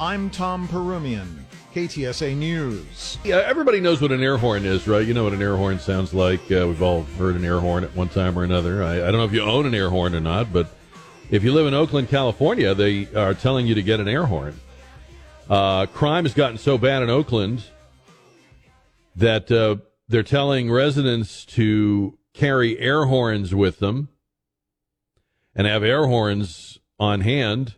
I'm Tom Perumian, KTSA News. Yeah, everybody knows what an air horn is, right? You know what an air horn sounds like. Uh, we've all heard an air horn at one time or another. I, I don't know if you own an air horn or not, but if you live in Oakland, California, they are telling you to get an air horn. Uh, crime has gotten so bad in Oakland that uh, they're telling residents to carry air horns with them and have air horns on hand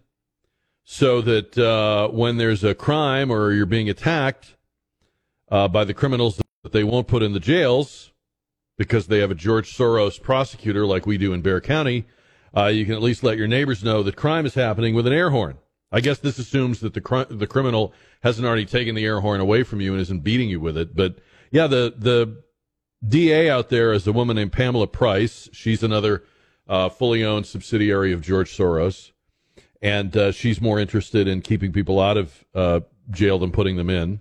so that uh, when there's a crime or you're being attacked uh, by the criminals that they won't put in the jails because they have a George Soros prosecutor like we do in Bexar County, uh, you can at least let your neighbors know that crime is happening with an air horn. I guess this assumes that the cr- the criminal hasn't already taken the air horn away from you and isn't beating you with it. But yeah, the the DA out there is a woman named Pamela Price. She's another uh, fully owned subsidiary of George Soros, and uh, she's more interested in keeping people out of uh, jail than putting them in.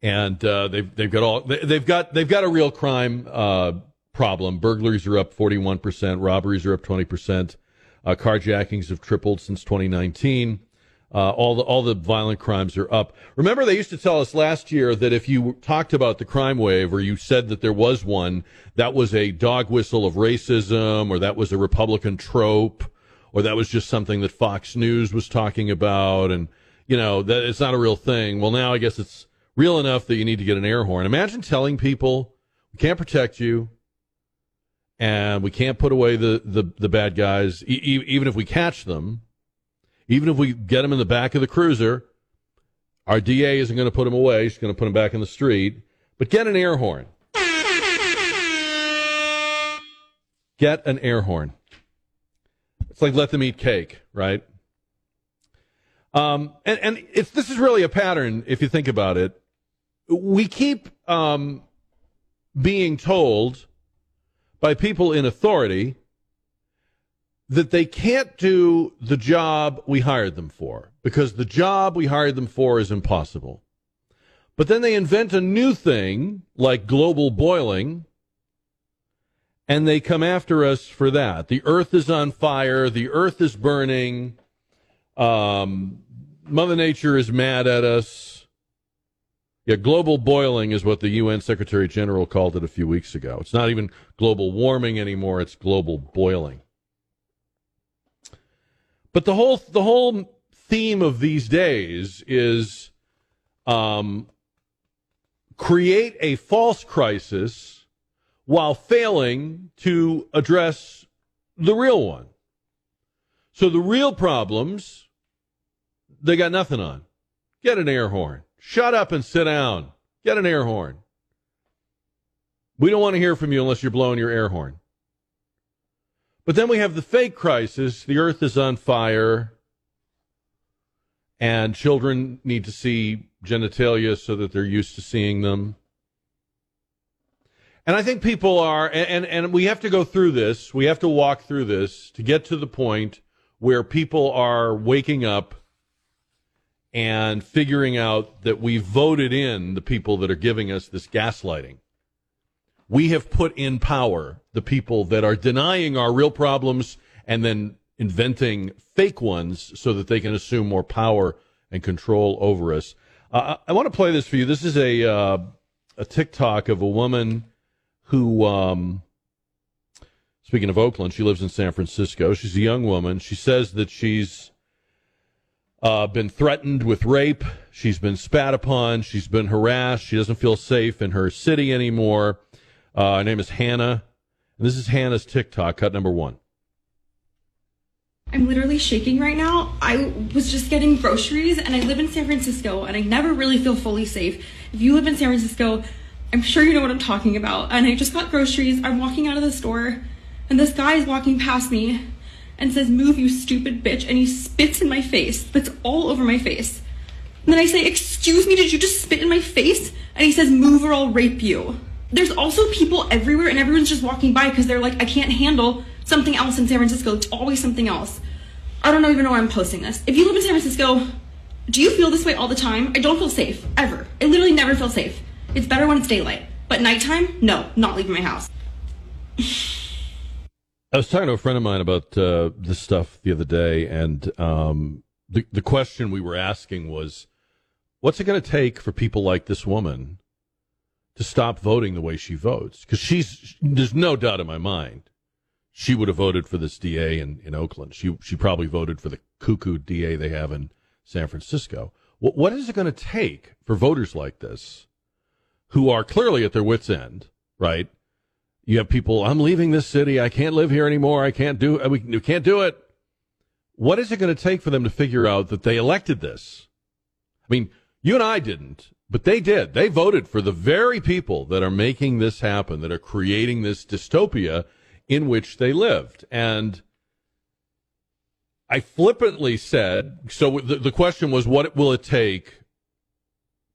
And uh, they've they've got all they've got they've got a real crime uh, problem. Burglaries are up forty one percent, robberies are up twenty percent, uh, carjackings have tripled since twenty nineteen. Uh, all the all the violent crimes are up. Remember, they used to tell us last year that if you talked about the crime wave or you said that there was one, that was a dog whistle of racism, or that was a Republican trope, or that was just something that Fox News was talking about, and you know that it's not a real thing. Well, now I guess it's real enough that you need to get an air horn. Imagine telling people we can't protect you, and we can't put away the the, the bad guys, e- even if we catch them even if we get them in the back of the cruiser, our DA isn't going to put them away. She's going to put them back in the street. But get an air horn. Get an air horn. It's like let them eat cake, right? Um, and and it's this is really a pattern if you think about it. We keep um, being told by people in authority that they can't do the job we hired them for because the job we hired them for is impossible. But then they invent a new thing like global boiling and they come after us for that. The earth is on fire, the earth is burning, um, Mother Nature is mad at us. Yeah, global boiling is what the UN Secretary General called it a few weeks ago. It's not even global warming anymore, it's global boiling. But the whole the whole theme of these days is um, create a false crisis while failing to address the real one. So the real problems they got nothing on. Get an air horn. Shut up and sit down. Get an air horn. We don't want to hear from you unless you're blowing your air horn. But then we have the fake crisis. The earth is on fire, and children need to see genitalia so that they're used to seeing them. And I think people are, and, and, we have to go through this, we have to walk through this to get to the point where people are waking up and figuring out that we voted in the people that are giving us this gaslighting we have put in power the people that are denying our real problems and then inventing fake ones so that they can assume more power and control over us. Uh, I want to play this for you. This is a uh, a TikTok of a woman who, um, speaking of Oakland, she lives in San Francisco. She's a young woman. She says that she's uh, been threatened with rape. She's been spat upon. She's been harassed. She doesn't feel safe in her city anymore. Uh, her name is Hannah. And this is Hannah's TikTok, cut number one. I'm literally shaking right now. I was just getting groceries and I live in San Francisco and I never really feel fully safe. If you live in San Francisco, I'm sure you know what I'm talking about. And I just got groceries. I'm walking out of the store and this guy is walking past me and says, Move, you stupid bitch. And he spits in my face, spits all over my face. And then I say, Excuse me, did you just spit in my face? And he says, Move or I'll rape you there's also people everywhere and everyone's just walking by because they're like, I can't handle something else in San Francisco. It's always something else. I don't even know why I'm posting this. If you live in San Francisco, do you feel this way all the time? I don't feel safe, ever. I literally never feel safe. It's better when it's daylight. But nighttime, no, not leaving my house. I was talking to a friend of mine about uh, this stuff the other day, and um, the, the question we were asking was what's it going to take for people like this woman to stop voting the way she votes? Because she's, there's no doubt in my mind, she would have voted for this DA in, in Oakland. She, she probably voted for the cuckoo DA they have in San Francisco. What, what is it going to take for voters like this who are clearly at their wits' end, right? You have people, I'm leaving this city. I can't live here anymore. I can't do, we, can't do it. What is it going to take for them to figure out that they elected this? I mean, you and I didn't, but they did. They voted for the very people that are making this happen, that are creating this dystopia in which they lived. And I flippantly said, so the, the question was, what will it take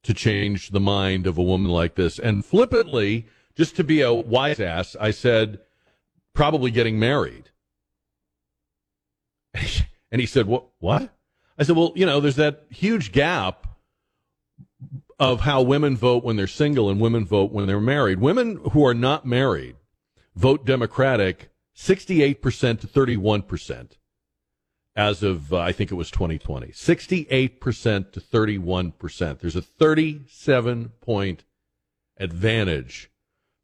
to change the mind of a woman like this? And flippantly, just to be a wise ass, I said, probably getting married. And he said, What? What? I said, Well, you know, there's that huge gap of how women vote when they're single and women vote when they're married. Women who are not married vote Democratic 68% to 31% as of, uh, I think it was 2020. 68% to 31%. There's a 37 point advantage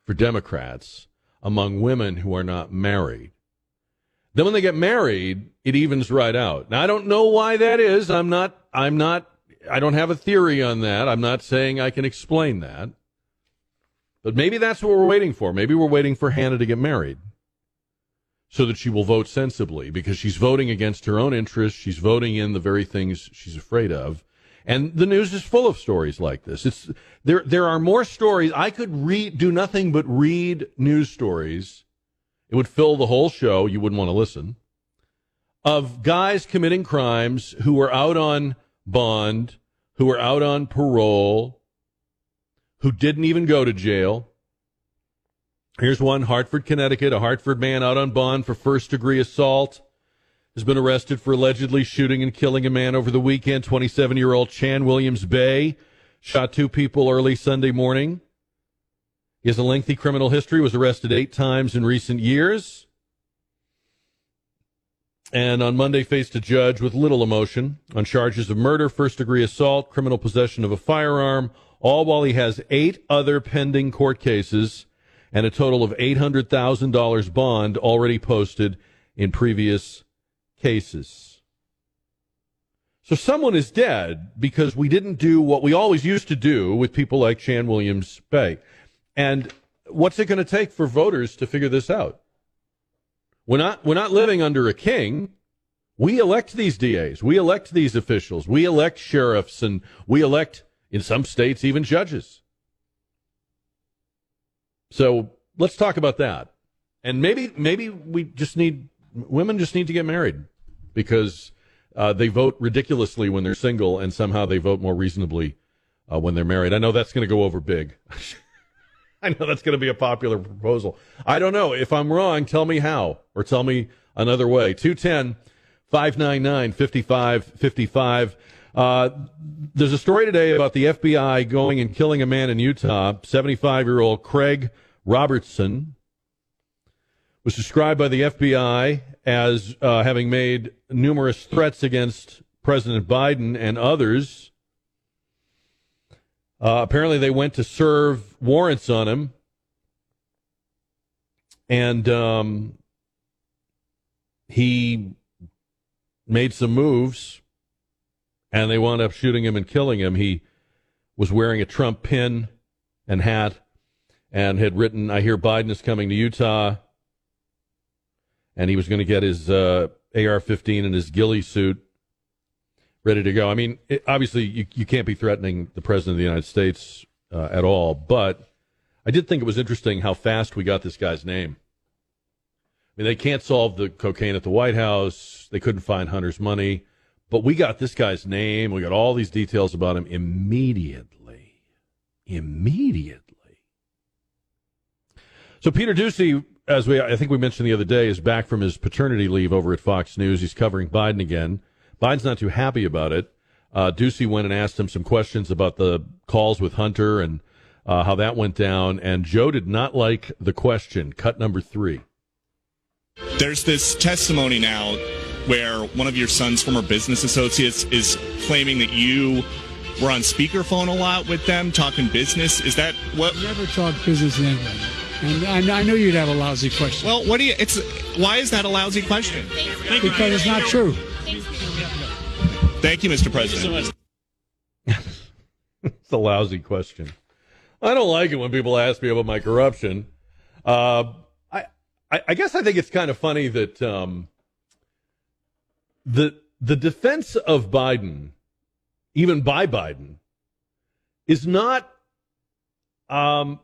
for Democrats among women who are not married. Then when they get married, it evens right out. Now I don't know why that is. I'm not I'm not I don't have a theory on that. I'm not saying I can explain that. But maybe that's what we're waiting for. Maybe we're waiting for Hannah to get married so that she will vote sensibly because she's voting against her own interests. She's voting in the very things she's afraid of. And the news is full of stories like this. It's there there are more stories. I could read do nothing but read news stories it would fill the whole show. You wouldn't want to listen. Of guys committing crimes who were out on bond, who were out on parole, who didn't even go to jail. Here's one Hartford, Connecticut. A Hartford man out on bond for first degree assault has been arrested for allegedly shooting and killing a man over the weekend. 27 year old Chan Williams Bay shot two people early Sunday morning. He has a lengthy criminal history, was arrested eight times in recent years, and on Monday faced a judge with little emotion on charges of murder, first degree assault, criminal possession of a firearm, all while he has eight other pending court cases and a total of $800,000 bond already posted in previous cases. So someone is dead because we didn't do what we always used to do with people like Chan Williams Bay. And what's it going to take for voters to figure this out? We're not we're not living under a king. We elect these DAs. We elect these officials. We elect sheriffs and we elect in some states even judges. So let's talk about that. And maybe maybe we just need women just need to get married because uh, they vote ridiculously when they're single and somehow they vote more reasonably uh, when they're married. I know that's going to go over big. I know that's going to be a popular proposal. I don't know. If I'm wrong, tell me how or tell me another way. 210 599 5555. Uh, there's a story today about the FBI going and killing a man in Utah. 75 year old Craig Robertson was described by the FBI as uh, having made numerous threats against President Biden and others. Uh, apparently, they went to serve warrants on him, and um, he made some moves, and they wound up shooting him and killing him. He was wearing a Trump pin and hat, and had written, "I hear Biden is coming to Utah," and he was going to get his uh, AR-15 and his ghillie suit ready to go. I mean, it, obviously, you, you can't be threatening the president of the United States uh, at all, but I did think it was interesting how fast we got this guy's name. I mean, they can't solve the cocaine at the White House. They couldn't find Hunter's money, but we got this guy's name. We got all these details about him immediately. Immediately. So Peter Doocy, as we I think we mentioned the other day, is back from his paternity leave over at Fox News. He's covering Biden again. Biden's not too happy about it. Uh, Doocy went and asked him some questions about the calls with Hunter and uh, how that went down, and Joe did not like the question. Cut number three. There's this testimony now where one of your son's former business associates is claiming that you were on speakerphone a lot with them talking business. Is that what? Never talk business in England. And I, I knew you'd have a lousy question. Well, what do you? It's why is that a lousy question? because it's not true. Thank you, Mr. President. it's a lousy question. I don't like it when people ask me about my corruption. Uh, I, I, I guess I think it's kind of funny that um, the the defense of Biden, even by Biden, is not um,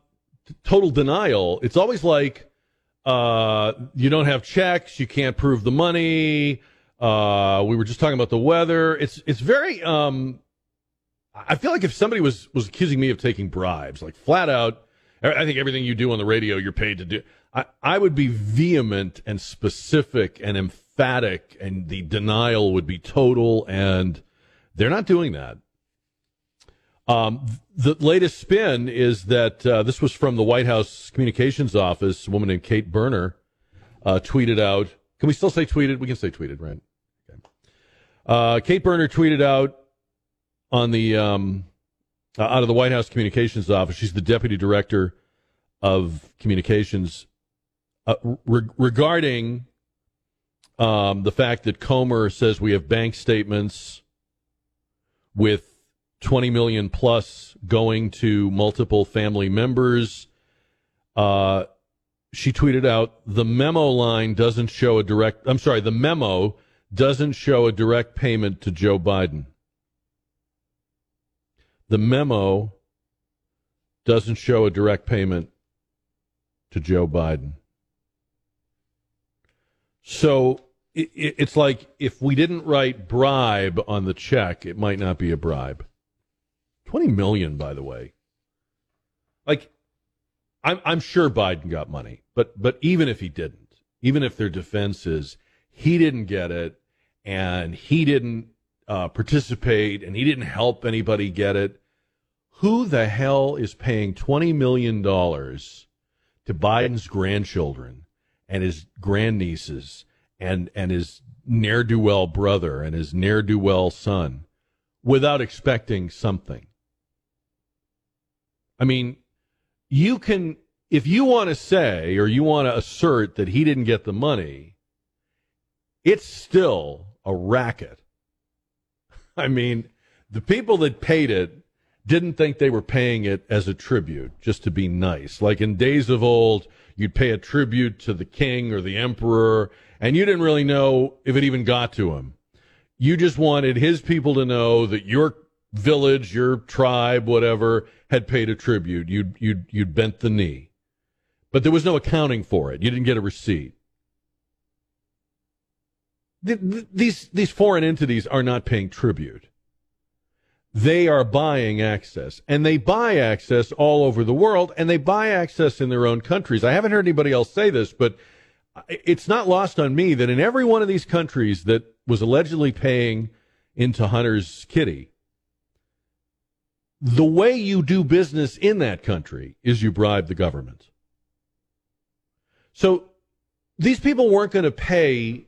total denial. It's always like uh, you don't have checks, you can't prove the money. Uh, we were just talking about the weather. It's it's very um, I feel like if somebody was was accusing me of taking bribes, like flat out, I think everything you do on the radio, you're paid to do. I, I would be vehement and specific and emphatic, and the denial would be total. And they're not doing that. Um, the latest spin is that uh, this was from the White House Communications Office. A woman named Kate Berner uh, tweeted out. Can we still say tweeted? We can say tweeted, right? Okay. Uh, Kate Berner tweeted out on the um, uh, out of the White House Communications Office. She's the deputy director of communications uh, re- regarding um, the fact that Comer says we have bank statements with 20 million plus going to multiple family members. Uh, she tweeted out the memo line doesn't show a direct. I'm sorry, the memo doesn't show a direct payment to Joe Biden. The memo doesn't show a direct payment to Joe Biden. So it, it, it's like if we didn't write bribe on the check, it might not be a bribe. 20 million, by the way. Like, I'm, I'm sure Biden got money, but, but even if he didn't, even if their defense is he didn't get it and he didn't uh, participate and he didn't help anybody get it, who the hell is paying $20 million to Biden's grandchildren and his grandnieces and, and his ne'er do well brother and his ne'er do well son without expecting something? I mean, you can, if you want to say or you want to assert that he didn't get the money, it's still a racket. I mean, the people that paid it didn't think they were paying it as a tribute, just to be nice. Like in days of old, you'd pay a tribute to the king or the emperor, and you didn't really know if it even got to him. You just wanted his people to know that your village, your tribe, whatever, had paid a tribute. You'd, you'd, you'd bent the knee. But there was no accounting for it. You didn't get a receipt. These, these foreign entities are not paying tribute they are buying access and they buy access all over the world and they buy access in their own countries. I haven't heard anybody else say this, but it's not lost on me that in every one of these countries that was allegedly paying into Hunter's kitty, the way you do business in that country is you bribe the government. So these people weren't going to pay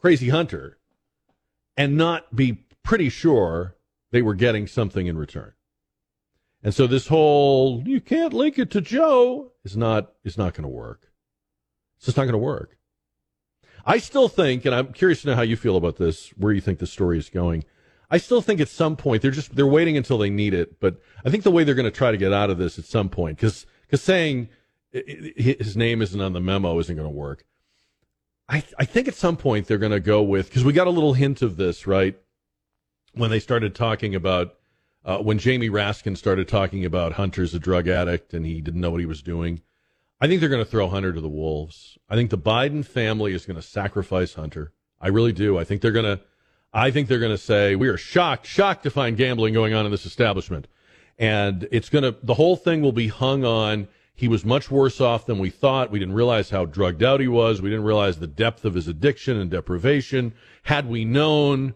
Crazy Hunter and not be pretty sure they were getting something in return. And so this whole you can't link it to Joe is not is not going to work. It's just not going to work. I still think, and I'm curious to know how you feel about this, where you think the story is going. I still think at some point they're just they're waiting until they need it, but I think the way they're going to try to get out of this at some point, because because saying his name isn't on the memo isn't going to work. I I think at some point they're going to go with because we got a little hint of this right when they started talking about uh, when Jamie Raskin started talking about Hunter's a drug addict and he didn't know what he was doing. I think they're going to throw Hunter to the wolves. I think the Biden family is going to sacrifice Hunter. I really do. I think they're going to. I think they're going to say we are shocked, shocked to find gambling going on in this establishment, and it's going to. The whole thing will be hung on. He was much worse off than we thought. We didn't realize how drugged out he was. We didn't realize the depth of his addiction and deprivation. Had we known,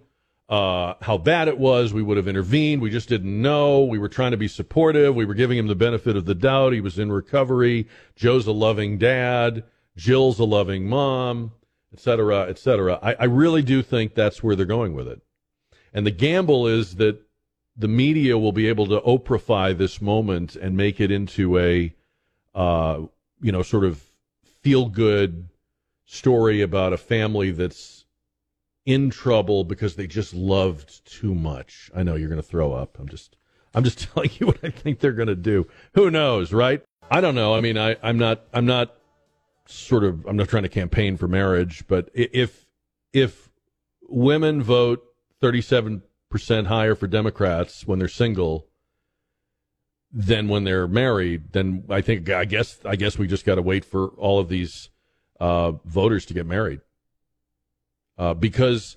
uh, how bad it was. We would have intervened. We just didn't know. We were trying to be supportive. We were giving him the benefit of the doubt. He was in recovery. Joe's a loving dad. Jill's a loving mom. et cetera, et cetera. I, I really do think that's where they're going with it. And the gamble is that the media will be able to Oprahify this moment and make it into a, uh, you know, sort of feel good story about a family that's in trouble because they just loved too much. I know you're going to throw up. I'm just, I'm just telling you what I think they're going to do. Who knows, right? I don't know. I mean, I, I'm not, I'm not sort of, I'm not trying to campaign for marriage, but if, if women vote 37 percent higher for Democrats when they're single than when they're married, then I think I guess I guess we just got to wait for all of these uh, voters to get married uh, because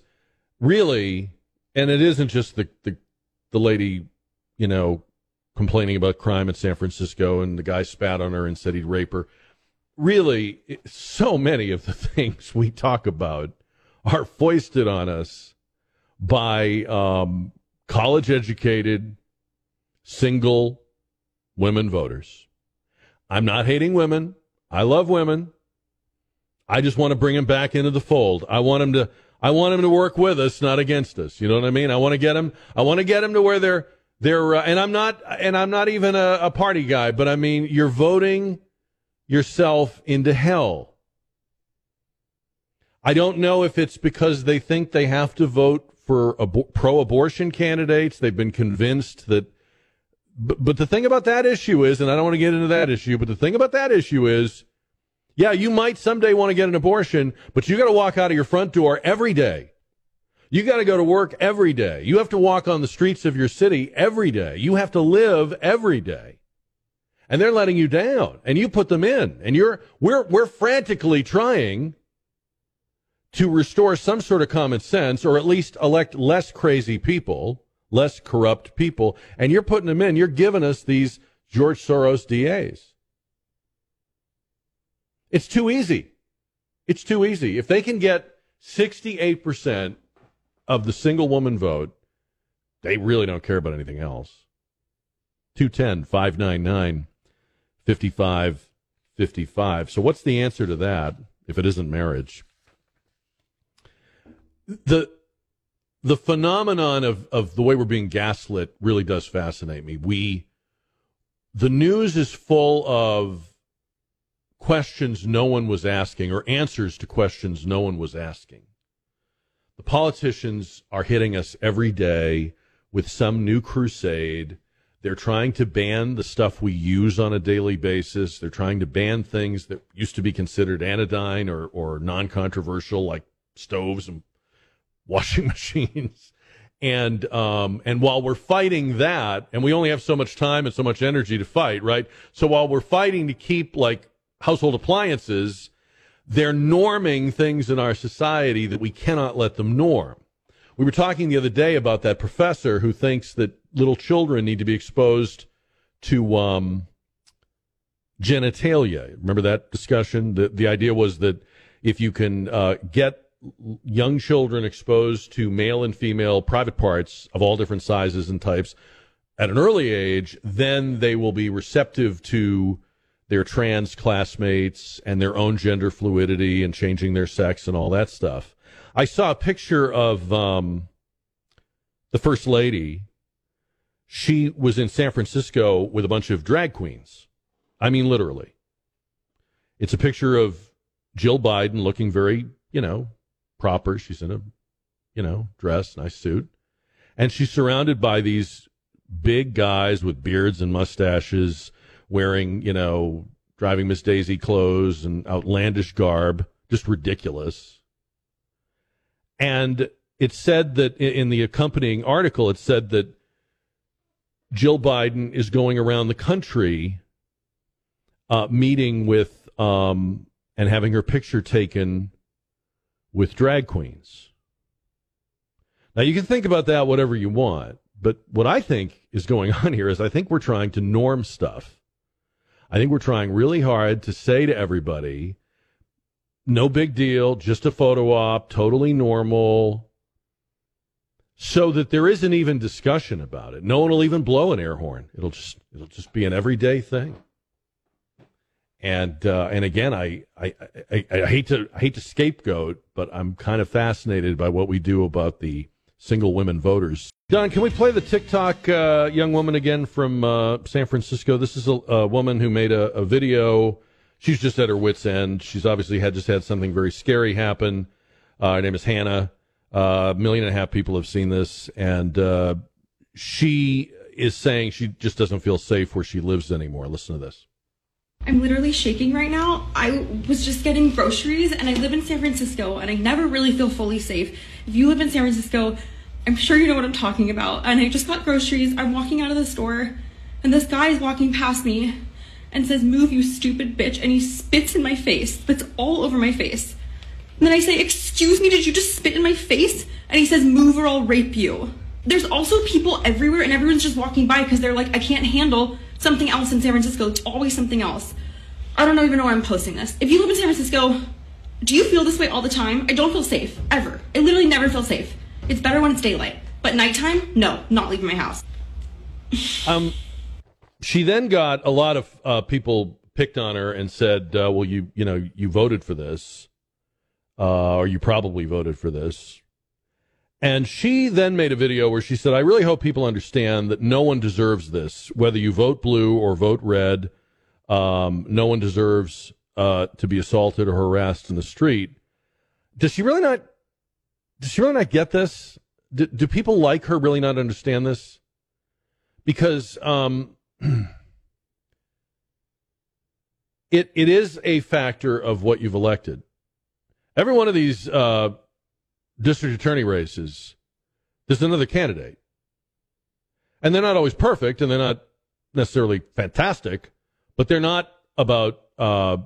really, and it isn't just the, the the lady, you know, complaining about crime in San Francisco and the guy spat on her and said he'd rape her. Really, so many of the things we talk about are foisted on us by um, college educated, single women voters. I'm not hating women. I love women. I just want to bring him back into the fold. I want him to. I want him to work with us, not against us. You know what I mean? I want to get him. I want to get him to where they're they're. Uh, and I'm not. And I'm not even a, a party guy. But I mean, you're voting yourself into hell. I don't know if it's because they think they have to vote for ab- pro-abortion candidates. They've been convinced that. But, but the thing about that issue is, and I don't want to get into that issue, but the thing about that issue is, yeah, you might someday want to get an abortion, but you got to walk out of your front door every day. You got to go to work every day. You have to walk on the streets of your city every day. You have to live every day. And they're letting you down and you put them in and you're, we're, we're frantically trying to restore some sort of common sense or at least elect less crazy people, less corrupt people. And you're putting them in. You're giving us these George Soros DAs. It's too easy. It's too easy. If they can get 68% of the single woman vote, they really don't care about anything else. 210 599 5555. So, what's the answer to that if it isn't marriage? The the phenomenon of, of the way we're being gaslit really does fascinate me. We the news is full of questions no one was asking or answers to questions no one was asking. The politicians are hitting us every day with some new crusade. They're trying to ban the stuff we use on a daily basis. They're trying to ban things that used to be considered anodyne or, or non controversial, like stoves and washing machines. And um, and while we're fighting that, and we only have so much time and so much energy to fight, right? So while we're fighting to keep like household appliances, they're norming things in our society that we cannot let them norm. We were talking the other day about that professor who thinks that little children need to be exposed to um, genitalia. Remember that discussion? The, the idea was that if you can uh, get young children exposed to male and female private parts of all different sizes and types at an early age, then they will be receptive to their trans classmates and their own gender fluidity and changing their sex and all that stuff. I saw a picture of um, the first lady. She was in San Francisco with a bunch of drag queens. I mean, literally. It's a picture of Jill Biden looking very, you know, proper. She's in a, you know, dress, nice suit. And she's surrounded by these big guys with beards and mustaches wearing, you know, driving Miss Daisy clothes and outlandish garb, just ridiculous. And it said that in the accompanying article, it said that Jill Biden is going around the country uh, meeting with um, and having her picture taken with drag queens. Now, you can think about that whatever you want, but what I think is going on here is I think we're trying to norm stuff I think we're trying really hard to say to everybody, no big deal, just a photo op, totally normal, so that there isn't even discussion about it. No one will even blow an air horn. It'll just it'll just be an everyday thing. And uh, and again, I, I, I, I hate to I hate to scapegoat, but I'm kind of fascinated by what we do about the single women voters. Don, can we play the TikTok uh, young woman again from uh, San Francisco? This is a, a woman who made a, a, video. She's just at her wits' end. She's obviously had just had something very scary happen. Uh, her name is Hannah. Uh, a million and a half people have seen this, and uh, she is saying she just doesn't feel safe where she lives anymore. Listen to this. I'm literally shaking right now. I was just getting groceries and I live in San Francisco and I never really feel fully safe. If you live in San Francisco, I'm sure you know what I'm talking about. And I just got groceries. I'm walking out of the store and this guy is walking past me and says, Move, you stupid bitch. And he spits in my face, spits all over my face. And then I say, Excuse me, did you just spit in my face? And he says, Move or I'll rape you. There's also people everywhere and everyone's just walking by because they're like, I can't handle something else in San Francisco. It's always something else. I don't even know why I'm posting this. If you live in San Francisco, do you feel this way all the time? I don't feel safe, ever. I literally never feel safe. It's better when it's daylight. But nighttime, no, not leaving my house. um, she then got a lot of uh, people picked on her and said, uh, "Well, you you know you voted for this, uh, or you probably voted for this." And she then made a video where she said, I really hope people understand that no one deserves this, whether you vote blue or vote red. Um, no one deserves uh, to be assaulted or harassed in the street. Does she really not? Does she really not get this? Do, do people like her really not understand this? Because um, it it is a factor of what you've elected. Every one of these uh, district attorney races, there's another candidate. And they're not always perfect and they're not necessarily fantastic, but they're not about uh,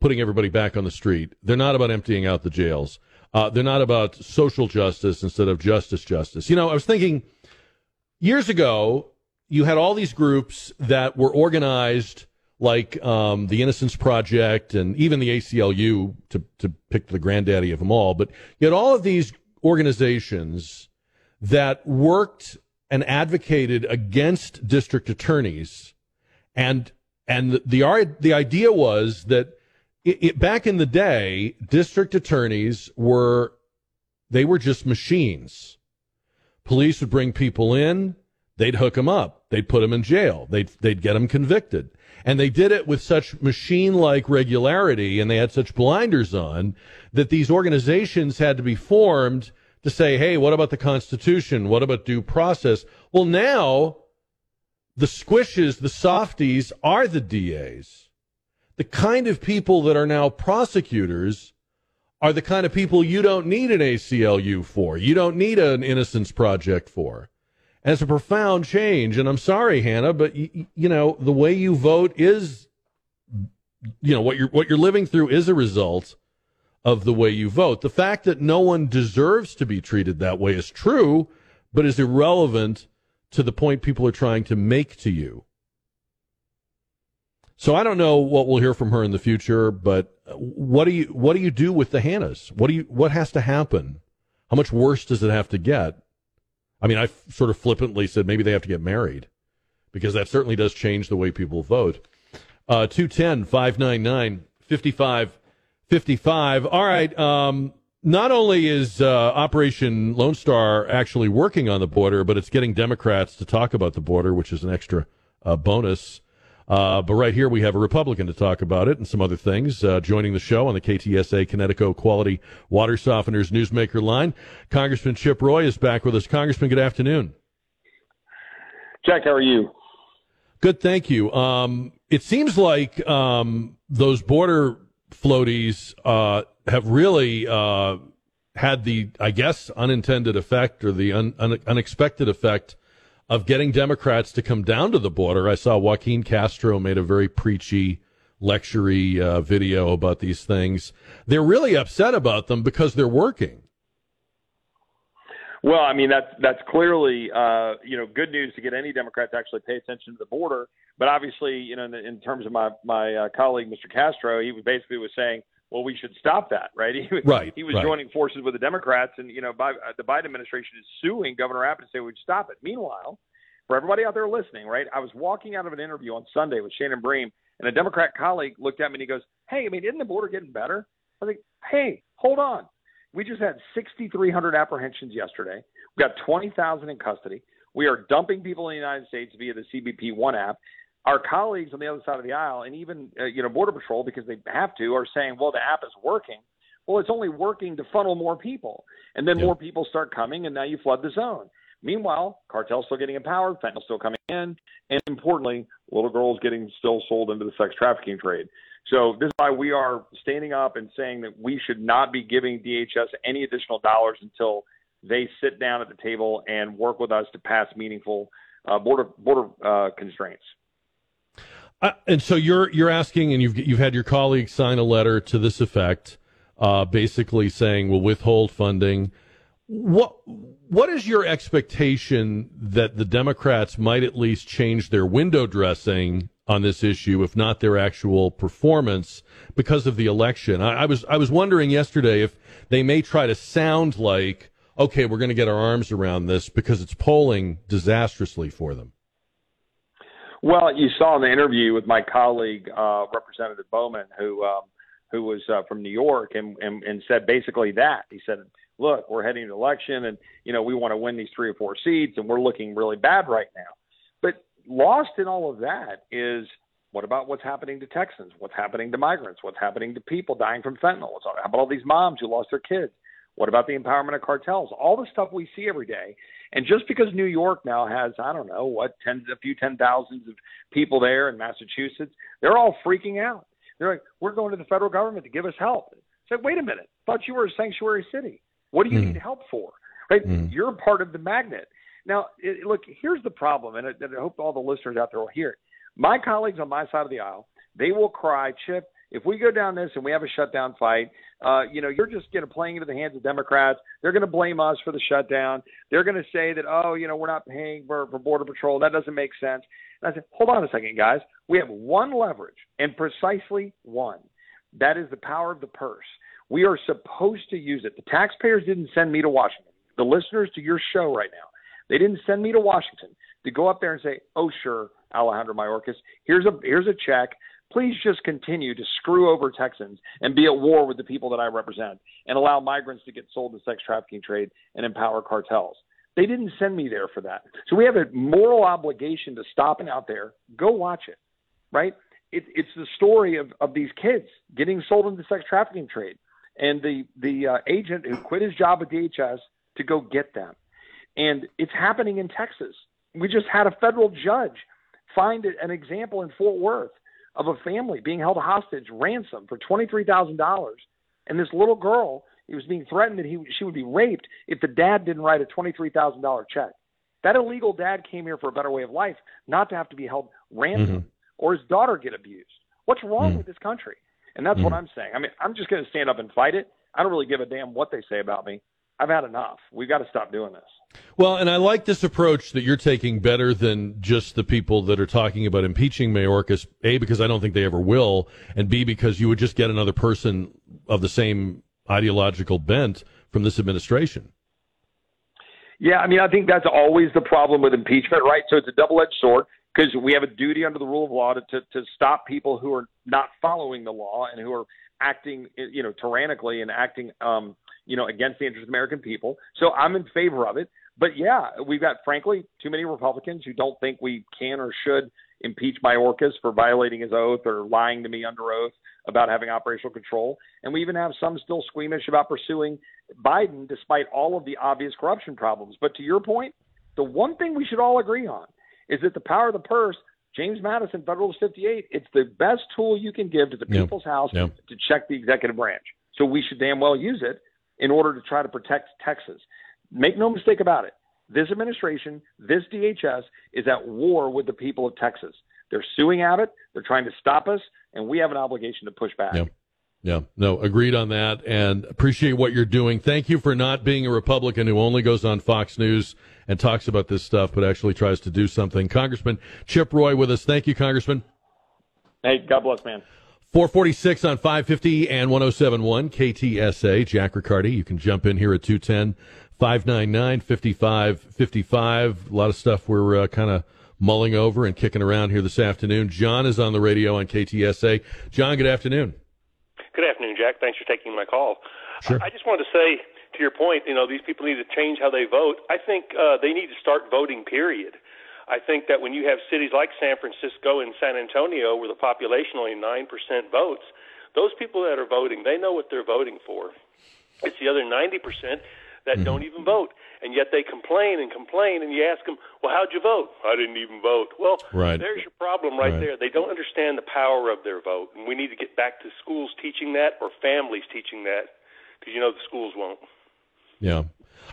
putting everybody back on the street. They're not about emptying out the jails. Uh, they're not about social justice instead of justice justice. You know, I was thinking years ago, you had all these groups that were organized like um, the Innocence Project and even the ACLU, to, to pick the granddaddy of them all. But you had all of these organizations that worked and advocated against district attorneys, and and the the, the idea was that it, it, back in the day, district attorneys were they were just machines. Police would bring people in, they'd hook them up, they'd put them in jail, they'd they'd get them convicted and they did it with such machine like regularity and they had such blinders on that these organizations had to be formed to say, hey, what about the Constitution? What about due process? Well, now the squishes, the softies are the DAs. The kind of people that are now prosecutors are the kind of people you don't need an ACLU for. You don't need an Innocence Project for. And it's a profound change. And I'm sorry, Hannah, but y- you know the way you vote is, you know what you're what you're living through is a result of the way you vote. The fact that no one deserves to be treated that way is true, but is irrelevant to the point people are trying to make to you. So I don't know what we'll hear from her in the future, but what do you what do you do with the Hannahs? What do you what has to happen? How much worse does it have to get I mean, I sort of flippantly said maybe they have to get married because that certainly does change the way people vote. Uh, 210 599 5555. All right. Um, not only is uh, Operation Lone Star actually working on the border, but it's getting Democrats to talk about the border, which is an extra uh, bonus. Uh, but right here we have a Republican to talk about it and some other things. Uh, joining the show on the KTSA Kinetico Quality Water Softeners Newsmaker line, Congressman Chip Roy is back with us. Congressman, good afternoon. Jack, how are you? Good, thank you. Um, it seems like um, those border floaties uh, have really uh, had the, I guess, unintended effect or the un- un- unexpected effect of getting Democrats to come down to the border. I saw Joaquin Castro made a very preachy, lectury uh, video about these things. They're really upset about them because they're working. Well, I mean that's that's clearly uh, you know good news to get any Democrat to actually pay attention to the border. But obviously, you know, in, in terms of my my uh, colleague Mr. Castro, he basically was saying, well, we should stop that, right? He, right. He was right. joining forces with the Democrats, and you know, by, uh, the Biden administration is suing Governor Abbott to say we'd stop it. Meanwhile, for everybody out there listening, right? I was walking out of an interview on Sunday with Shannon Bream, And a Democrat colleague looked at me and he goes, Hey, I mean, isn't the border getting better? I think, Hey, hold on. We just had 6,300 apprehensions yesterday. We got 20,000 in custody. We are dumping people in the United States via the CBP One app. Our colleagues on the other side of the aisle, and even uh, you know Border Patrol, because they have to, are saying, "Well, the app is working." Well, it's only working to funnel more people, and then more people start coming, and now you flood the zone. Meanwhile, cartels still getting empowered, fentanyl still coming in, and importantly, little girls getting still sold into the sex trafficking trade. So this is why we are standing up and saying that we should not be giving DHS any additional dollars until they sit down at the table and work with us to pass meaningful uh, border border uh, constraints. Uh, and so you're you're asking, and you've you've had your colleagues sign a letter to this effect, uh, basically saying we'll withhold funding. What what is your expectation that the Democrats might at least change their window dressing on this issue, if not their actual performance, because of the election? I, I was I was wondering yesterday if they may try to sound like, okay, we're going to get our arms around this because it's polling disastrously for them. Well, you saw in the interview with my colleague uh, Representative Bowman, who um, who was uh, from New York, and, and and said basically that he said, "Look, we're heading to election, and you know we want to win these three or four seats, and we're looking really bad right now." But lost in all of that is what about what's happening to Texans? What's happening to migrants? What's happening to people dying from fentanyl? What's how about all these moms who lost their kids? What about the empowerment of cartels? All the stuff we see every day. And just because New York now has, I don't know, what, tens, a few ten thousands of people there in Massachusetts, they're all freaking out. They're like, we're going to the federal government to give us help. It's like, wait a minute, thought you were a sanctuary city. What do you Mhm. need help for? Right? Mhm. You're part of the magnet. Now, it, look, here's the problem, and I, and I hope all the listeners out there will hear it. My colleagues on my side of the aisle, they will cry, Chip, if we go down this and we have a shutdown fight, uh, you know, you're just going to playing into the hands of Democrats. They're going to blame us for the shutdown. They're going to say that, oh, you know, we're not paying for, for Border Patrol. That doesn't make sense. And I said, hold on a second, guys. We have one leverage, and precisely one. That is the power of the purse. We are supposed to use it. The taxpayers didn't send me to Washington. The listeners to your show right now, they didn't send me to Washington to go up there and say, "Oh, sure, Alejandro Mayorkas, here's a here's a check. Please just continue to screw over Texans and be at war with the people that I represent, and allow migrants to get sold to sex trafficking trade and empower cartels." They didn't send me there for that. So we have a moral obligation to stop it out there, go watch it, right? It, it's the story of, of these kids getting sold into sex trafficking trade, and the the uh, agent who quit his job at DHS to go get them, and it's happening in Texas. We just had a federal judge find an example in Fort Worth of a family being held hostage, ransom for twenty three thousand dollars, and this little girl, he was being threatened that he she would be raped if the dad didn't write a twenty three thousand dollar check. That illegal dad came here for a better way of life, not to have to be held ransom Mhm. or his daughter get abused. What's wrong Mm. with this country? And that's what Mm. I'm saying. I mean, I'm just going to stand up and fight it. I don't really give a damn what they say about me. I've had enough. We've got to stop doing this. Well, and I like this approach that you're taking better than just the people that are talking about impeaching Mayorkas. A, because I don't think they ever will, and B, because you would just get another person of the same ideological bent from this administration. Yeah, I mean, I think that's always the problem with impeachment, right? So it's a double-edged sword because we have a duty under the rule of law to, to, to stop people who are not following the law and who are acting, you know, tyrannically and acting, um, you know, against the interests of American people. So I'm in favor of it. But yeah, we've got, frankly, too many Republicans who don't think we can or should impeach Mayorkas for violating his oath or lying to me under oath about having operational control. And we even have some still squeamish about pursuing Biden despite all of the obvious corruption problems. But to your point, the one thing we should all agree on is that the power of the purse, James Madison, Federalist 58, it's the best tool you can give to the Yeah. people's house Yeah. to check the executive branch. So we should damn well use it in order to try to protect Texas. Make no mistake about it. This administration, this DHS, is at war with the people of Texas. They're suing Abbott. They're trying to stop us, and we have an obligation to push back. Yeah. Yeah, no, agreed on that and appreciate what you're doing. Thank you for not being a Republican who only goes on Fox News and talks about this stuff, but actually tries to do something. Congressman Chip Roy with us. Thank you, Congressman. Hey, God bless, man. 446 on 550 and 1071 KTSA. Jack Riccardi. You can jump in here at 210 599 5555. A lot of stuff we're uh, kind of mulling over and kicking around here this afternoon. John is on the radio on KTSA. John, good afternoon. Good afternoon, Jack. Thanks for taking my call. Sure. I just wanted to say, to your point, you know, these people need to change how they vote. I think uh, they need to start voting, period. I think that when you have cities like San Francisco and San Antonio, where the population only 9% votes, those people that are voting, they know what they're voting for. It's the other 90% that Mm-hmm. don't even vote. And yet they complain and complain, and you ask them, well, how'd you vote? I didn't even vote. Well, Right. there's your problem right, Right. there. They don't understand the power of their vote. And we need to get back to schools teaching that or families teaching that because, you know, the schools won't. Yeah.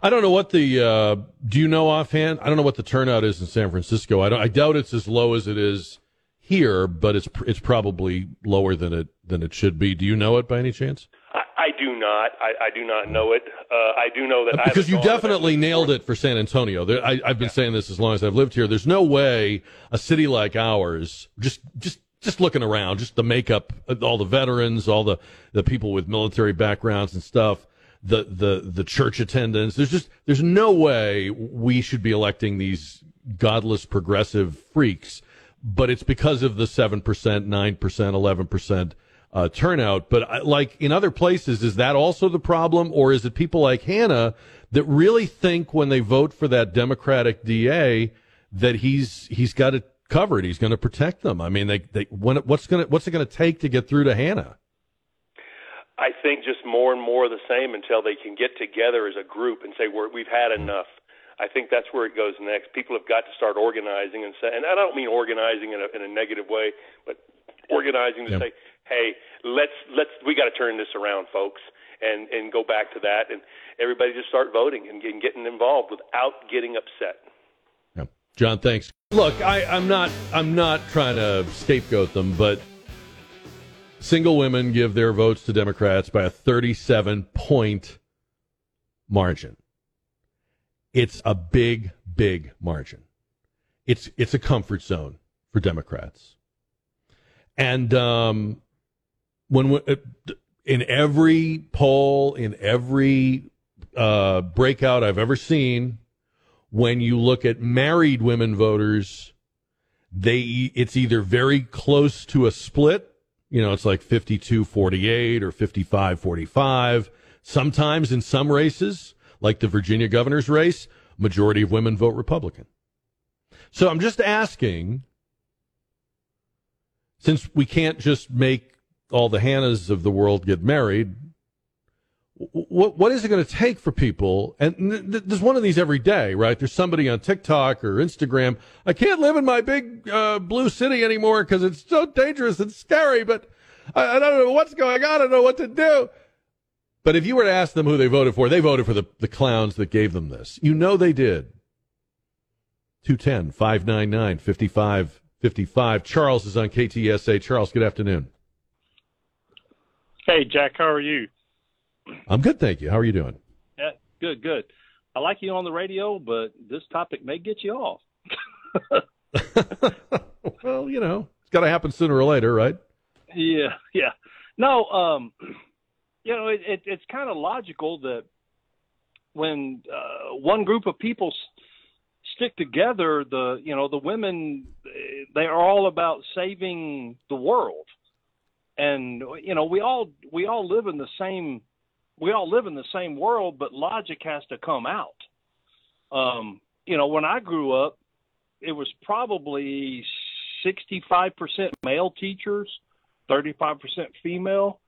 I don't know what the uh, do you know offhand? I don't know what the turnout is in San Francisco. I don't I doubt it's as low as it is here, but it's it's probably lower than it than it should be. Do you know it by any chance? I, I do not. I, I do not know it. Uh, I do know that I because you definitely nailed it for San Antonio. There, I, I've been saying this as long as I've lived here. There's no way a city like ours, just just just looking around, just the makeup, all the veterans, all the the people with military backgrounds and stuff, the the the church attendance. There's just there's no way we should be electing these godless progressive freaks. But it's because of the seven percent, nine percent, eleven percent uh, turnout. But I- like in other places, is that also the problem, or is it people like Hannah that really think when they vote for that Democratic DA that he's he's got it covered? He's going to protect them. I mean, they they when, what's going what's it going to take to get through to Hannah? I think just more and more of the same until they can get together as a group and say We're, we've had enough. I think that's where it goes next. People have got to start organizing and say, and I don't mean organizing in a, in a negative way, but organizing to Yeah. say, hey, let's let's we got to turn this around, folks, and and go back to that, and everybody just start voting and, and getting involved without getting upset. Yeah. John, thanks. Look, I, I'm not I'm not trying to scapegoat them, but single women give their votes to Democrats by a 37 point margin. It's a big, big margin. It's it's a comfort zone for Democrats. And um, when we- uh, in every poll, in every uh, breakout I've ever seen, when you look at married women voters, they it's either very close to a split, you know, it's like 52-48 or 55-45. Sometimes in some races, like the Virginia governor's race, majority of women vote Republican. So I'm just asking since we can't just make all the Hannahs of the world get married, what what is it going to take for people? And th- th- there's one of these every day, right? There's somebody on TikTok or Instagram. I can't live in my big uh, blue city anymore because it's so dangerous and scary. But I, I don't know what's going on. I don't know what to do. But if you were to ask them who they voted for, they voted for the, the clowns that gave them this. You know they did. 210 599 5555. Charles is on KTSA. Charles, good afternoon. Hey, Jack, how are you? I'm good, thank you. How are you doing? Yeah, good, good. I like you on the radio, but this topic may get you off. well, you know, it's got to happen sooner or later, right? Yeah, yeah. No, um, you know, it, it, it's kind of logical that when uh, one group of people s- stick together, the you know the women they are all about saving the world, and you know we all we all live in the same we all live in the same world, but logic has to come out. Um, you know, when I grew up, it was probably 65% male teachers, 35% female,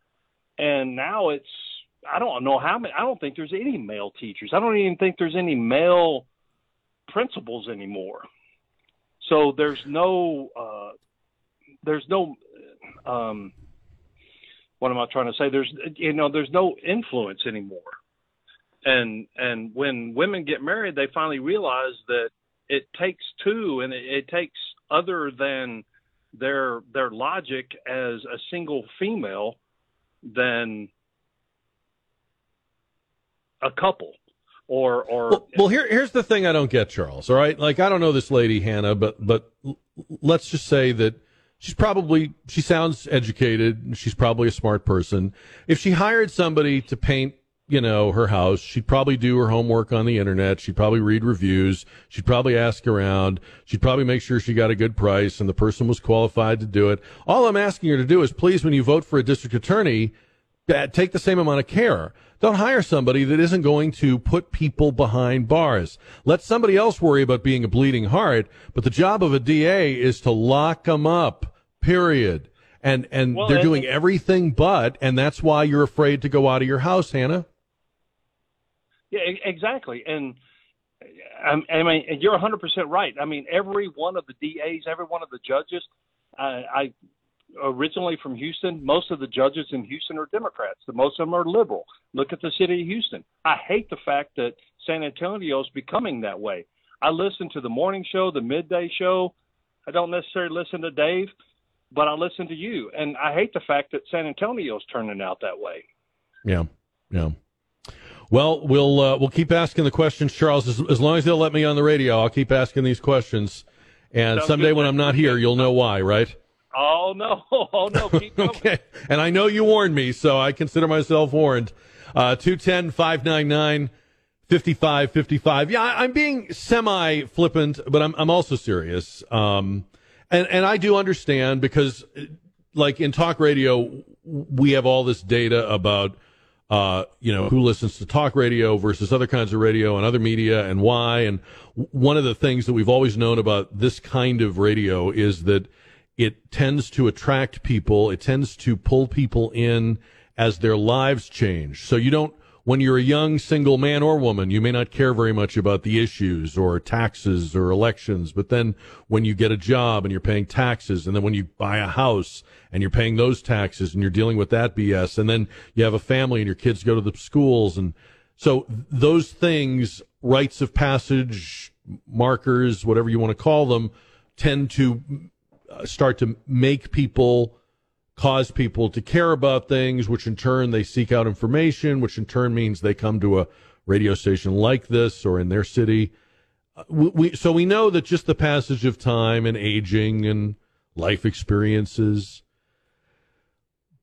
and now it's I don't know how many. I don't think there's any male teachers. I don't even think there's any male principals anymore. So there's no uh, there's no um, what am I trying to say? There's you know there's no influence anymore. And and when women get married, they finally realize that it takes two, and it, it takes other than their their logic as a single female than a couple or or Well, well, here here's the thing I don't get, Charles. All right, like I don't know this lady Hannah, but but let's just say that she's probably she sounds educated. She's probably a smart person. If she hired somebody to paint you know, her house. She'd probably do her homework on the internet. She'd probably read reviews. She'd probably ask around. She'd probably make sure she got a good price and the person was qualified to do it. All I'm asking her to do is please, when you vote for a district attorney, uh, take the same amount of care. Don't hire somebody that isn't going to put people behind bars. Let somebody else worry about being a bleeding heart, but the job of a DA is to lock them up, period. And, and Well, they're and- doing everything but, and that's why you're afraid to go out of your house, Hannah. Yeah, exactly. And I, I mean, you're 100% right. I mean, every one of the DAs, every one of the judges, I, I originally from Houston, most of the judges in Houston are Democrats. The most of them are liberal. Look at the city of Houston. I hate the fact that San Antonio is becoming that way. I listen to the morning show, the midday show. I don't necessarily listen to Dave, but I listen to you. And I hate the fact that San Antonio is turning out that way. Yeah, yeah. Well, we'll uh, we'll keep asking the questions, Charles. As, as long as they'll let me on the radio, I'll keep asking these questions. And Sounds someday good, when. I'm not here, you'll know why, right? Oh, no. Oh, no. Keep. Okay. And I know you warned me, so I consider myself warned. Uh, 210 599 5555. Yeah, I- I'm being semi flippant, but I'm, I'm also serious. Um, and, and I do understand because, like in talk radio, we have all this data about, uh, you know, who listens to talk radio versus other kinds of radio and other media and why. And one of the things that we've always known about this kind of radio is that it tends to attract people. It tends to pull people in as their lives change. So you don't, when you're a young single man or woman, you may not care very much about the issues or taxes or elections. But then when you get a job and you're paying taxes, and then when you buy a house and you're paying those taxes and you're dealing with that BS, and then you have a family and your kids go to the schools. And so those things, rites of passage, markers, whatever you want to call them, tend to uh, start to make people cause people to care about things, which in turn they seek out information, which in turn means they come to a radio station like this or in their city. Uh, We, we, so we know that just the passage of time and aging and life experiences,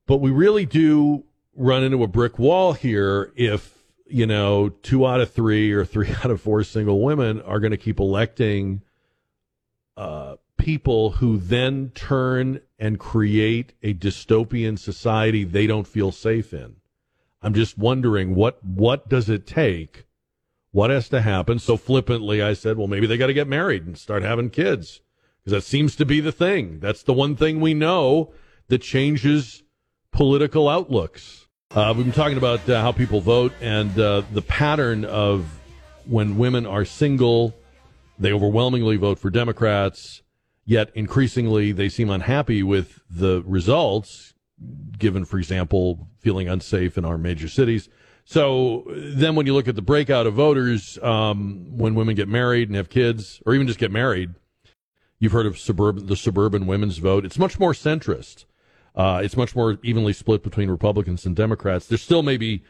but we really do run into a brick wall here if you know two out of three or three out of four single women are going to keep electing uh, people who then turn and create a dystopian society they don't feel safe in. I'm just wondering what what does it take? What has to happen? So flippantly, I said, well, maybe they got to get married and start having kids because that seems to be the thing. That's the one thing we know that changes political outlooks. Uh, we've been talking about uh, how people vote and uh, the pattern of when women are single, they overwhelmingly vote for Democrats, yet increasingly they seem unhappy with the results, given, for example, feeling unsafe in our major cities. So then when you look at the breakout of voters, um, when women get married and have kids, or even just get married, you've heard of suburban, the suburban women's vote. It's much more centrist. Uh, it's much more evenly split between Republicans and Democrats. There's still maybe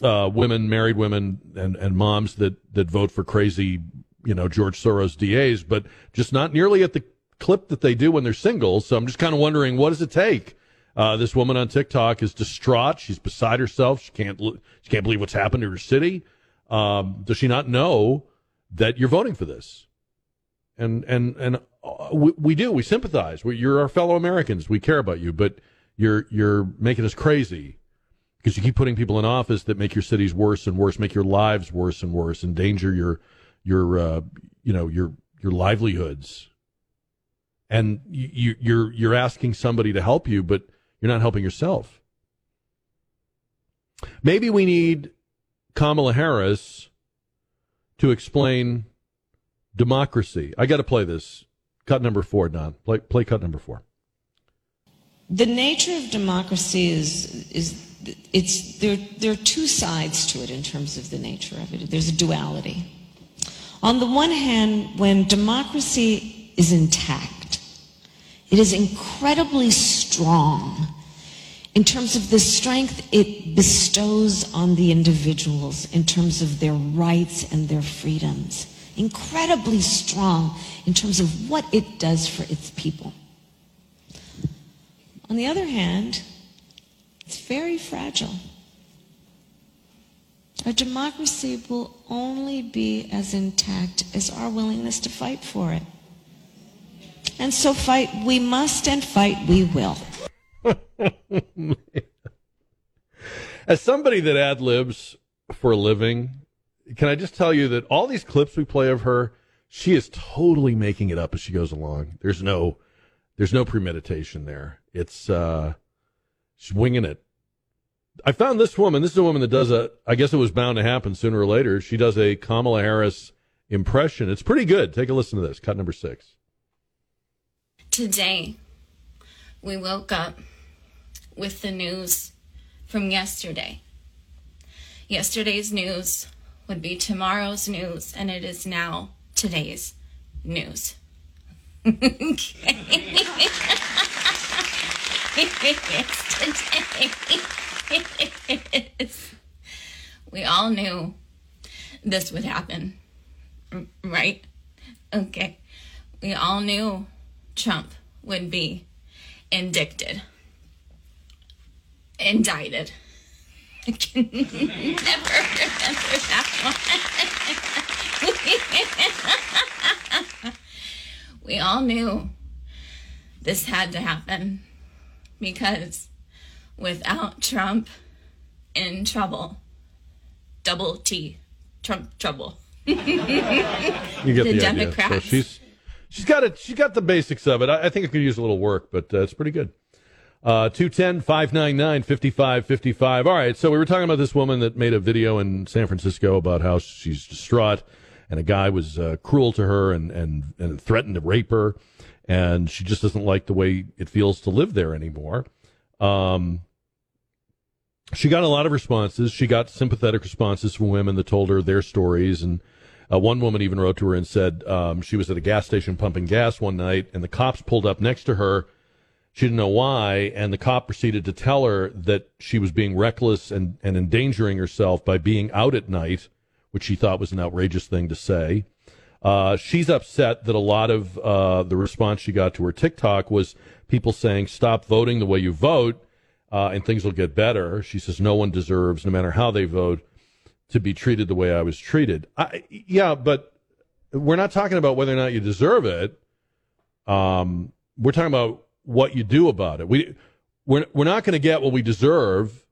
uh, women, married women, and, and moms that, that vote for crazy, you know, George Soros DAs, but just not nearly at the clip that they do when they're single. So I'm just kind of wondering, what does it take? Uh, this woman on TikTok is distraught. She's beside herself. She can't she can't believe what's happened to her city. Um, does she not know that you're voting for this? And and and uh, we, we do. We sympathize. We, you're our fellow Americans. We care about you, but you're you're making us crazy because you keep putting people in office that make your cities worse and worse, make your lives worse and worse, endanger your your uh, you know your your livelihoods. And you, you're you're asking somebody to help you, but you're not helping yourself. Maybe we need Kamala Harris to explain democracy. I got to play this. Cut number four, Don. Play, play cut number four. The nature of democracy is is it's there. There are two sides to it in terms of the nature of it. There's a duality. On the one hand, when democracy is intact, it is incredibly strong in terms of the strength it bestows on the individuals in terms of their rights and their freedoms. Incredibly strong in terms of what it does for its people. On the other hand, it's very fragile. Our democracy will only be as intact as our willingness to fight for it. And so fight we must and fight we will. As somebody that ad libs for a living, can I just tell you that all these clips we play of her, she is totally making it up as she goes along. There's no, there's no premeditation there. It's uh, she's winging it. I found this woman. This is a woman that does a. I guess it was bound to happen sooner or later. She does a Kamala Harris impression. It's pretty good. Take a listen to this. Cut number six. Today, we woke up with the news from yesterday. Yesterday's news would be tomorrow's news, and it is now today's news. Today, we all knew this would happen, right? Okay. We all knew Trump would be indicted, indicted. I can never remember that one. we all knew this had to happen because without Trump in trouble, double T, Trump trouble. You get the, the, idea. Democrats. So she's she's got it. She's got the basics of it. I, I think it could use a little work, but uh, it's pretty good. Uh, 210 599 5555. All right. So we were talking about this woman that made a video in San Francisco about how she's distraught and a guy was uh, cruel to her and, and, and threatened to rape her. And she just doesn't like the way it feels to live there anymore. Um, she got a lot of responses. She got sympathetic responses from women that told her their stories. And uh, one woman even wrote to her and said um, she was at a gas station pumping gas one night and the cops pulled up next to her she didn't know why, and the cop proceeded to tell her that she was being reckless and, and endangering herself by being out at night, which she thought was an outrageous thing to say. Uh, she's upset that a lot of uh, the response she got to her TikTok was people saying, stop voting the way you vote, uh, and things will get better. She says, no one deserves, no matter how they vote, to be treated the way I was treated. I, yeah, but we're not talking about whether or not you deserve it. Um, we're talking about what you do about it. We we're we're not going to get what we deserve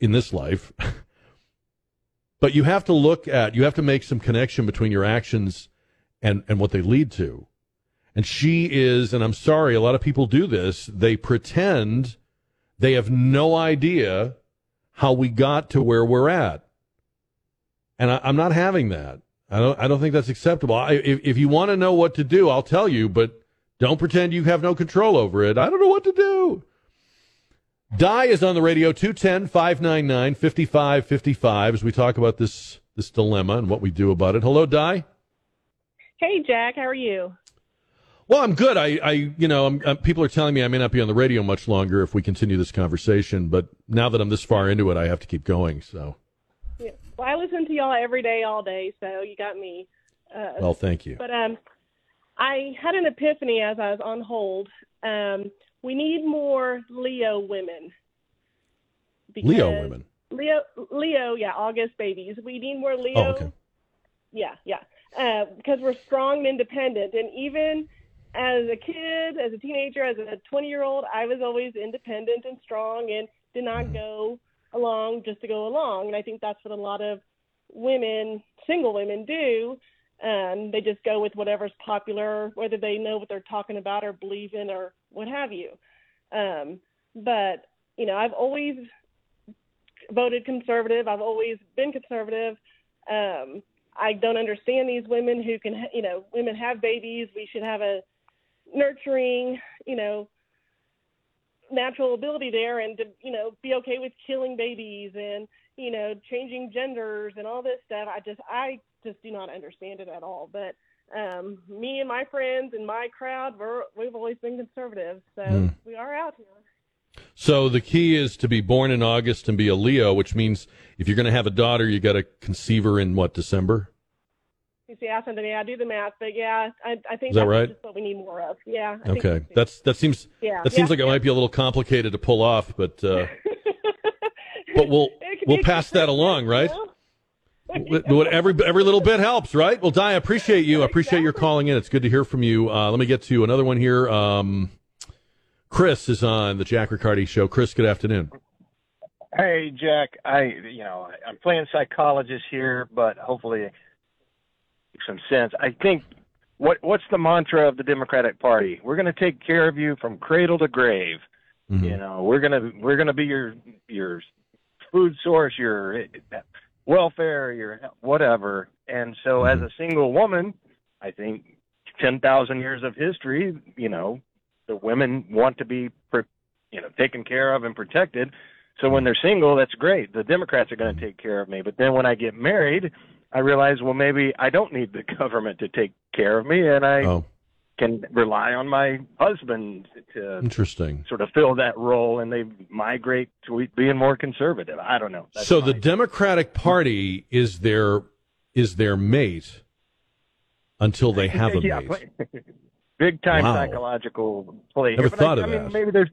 in this life. but you have to look at you have to make some connection between your actions and and what they lead to. And she is and I'm sorry a lot of people do this, they pretend they have no idea how we got to where we're at. And I, am not having that. I don't I don't think that's acceptable. I, if if you want to know what to do, I'll tell you, but don't pretend you have no control over it. I don't know what to do. Di is on the radio 210 599 5555 as we talk about this this dilemma and what we do about it. Hello, Di. Hey, Jack. How are you? Well, I'm good. I, I you know, I'm, I'm, people are telling me I may not be on the radio much longer if we continue this conversation, but now that I'm this far into it, I have to keep going. So. Yeah. Well, I listen to y'all every day, all day, so you got me. Uh, well, thank you. But um, I had an epiphany as I was on hold. Um, we need more Leo women. Leo women. Leo, Leo, yeah, August babies. We need more Leo. Oh, okay. Yeah, yeah, uh, because we're strong and independent. And even as a kid, as a teenager, as a 20 year old, I was always independent and strong and did not mm-hmm. go along just to go along. And I think that's what a lot of women, single women, do. Um, they just go with whatever's popular, whether they know what they're talking about or believe in or what have you. Um, but you know, I've always voted conservative. I've always been conservative. Um, I don't understand these women who can, you know, women have babies. We should have a nurturing, you know, natural ability there, and to, you know, be okay with killing babies and you know, changing genders and all this stuff. I just, I just do not understand it at all. But um, me and my friends and my crowd, we're, we've always been conservative, so mm. we are out here. So the key is to be born in August and be a Leo, which means if you're going to have a daughter, you got to conceive her in what December. You see, ask me. I do the math, but yeah, I, I think is that right? what we need more of. Yeah. I okay, that's that seems yeah, that seems yeah, like yeah. it might be a little complicated to pull off, but uh, but we'll we'll pass that along, right? What- what- every every little bit helps, right? Well, Di, I appreciate you. I appreciate your calling in. It's good to hear from you. Uh, let me get to another one here. Um, Chris is on the Jack Riccardi show. Chris, good afternoon. Hey, Jack. I, you know, I'm playing psychologist here, but hopefully, make some sense. I think what what's the mantra of the Democratic Party? We're going to take care of you from cradle to grave. Mm-hmm. You know, we're gonna we're gonna be your your food source, your welfare, your whatever. And so, mm-hmm. as a single woman, I think ten thousand years of history, you know, the women want to be, you know, taken care of and protected. So when mm-hmm. they're single, that's great. The Democrats are going to take care of me. But then when I get married, I realize, well, maybe I don't need the government to take care of me, and I Oh. can rely on my husband to Interesting. sort of fill that role, and they migrate to being more conservative. I don't know. That's so the Democratic Party is their is their mate until they have a yeah, mate. big time Wow. psychological play. Never here. Thought I, of I mean, that. maybe there's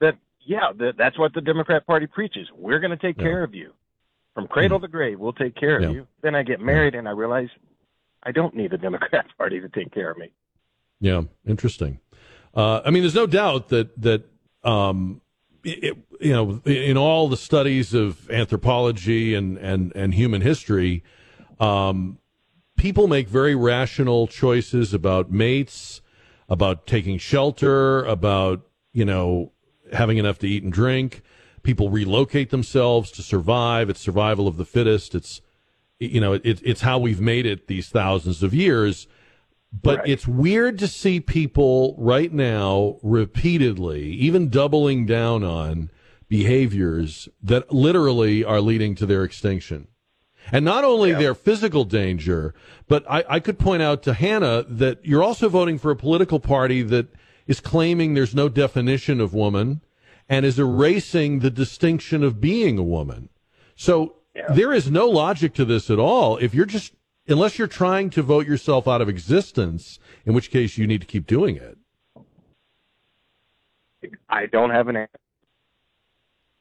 that. Yeah, that, that's what the Democrat Party preaches. We're going to take care of you from cradle to grave. We'll take care Yeah. of you. Then I get married, and I realize I don't need the Democrat Party to take care of me. Yeah, interesting. Uh, I mean, there's no doubt that that um, it, you know, in all the studies of anthropology and and and human history, um, people make very rational choices about mates, about taking shelter, about you know having enough to eat and drink. People relocate themselves to survive. It's survival of the fittest. It's you know it, it's how we've made it these thousands of years. But it's weird to see people right now repeatedly, even doubling down on behaviors that literally are leading to their extinction. And not only their physical danger, but I, I could point out to Hannah that you're also voting for a political party that is claiming there's no definition of woman and is erasing the distinction of being a woman. So there is no logic to this at all. If you're just, unless you're trying to vote yourself out of existence, in which case you need to keep doing it. I don't have an answer.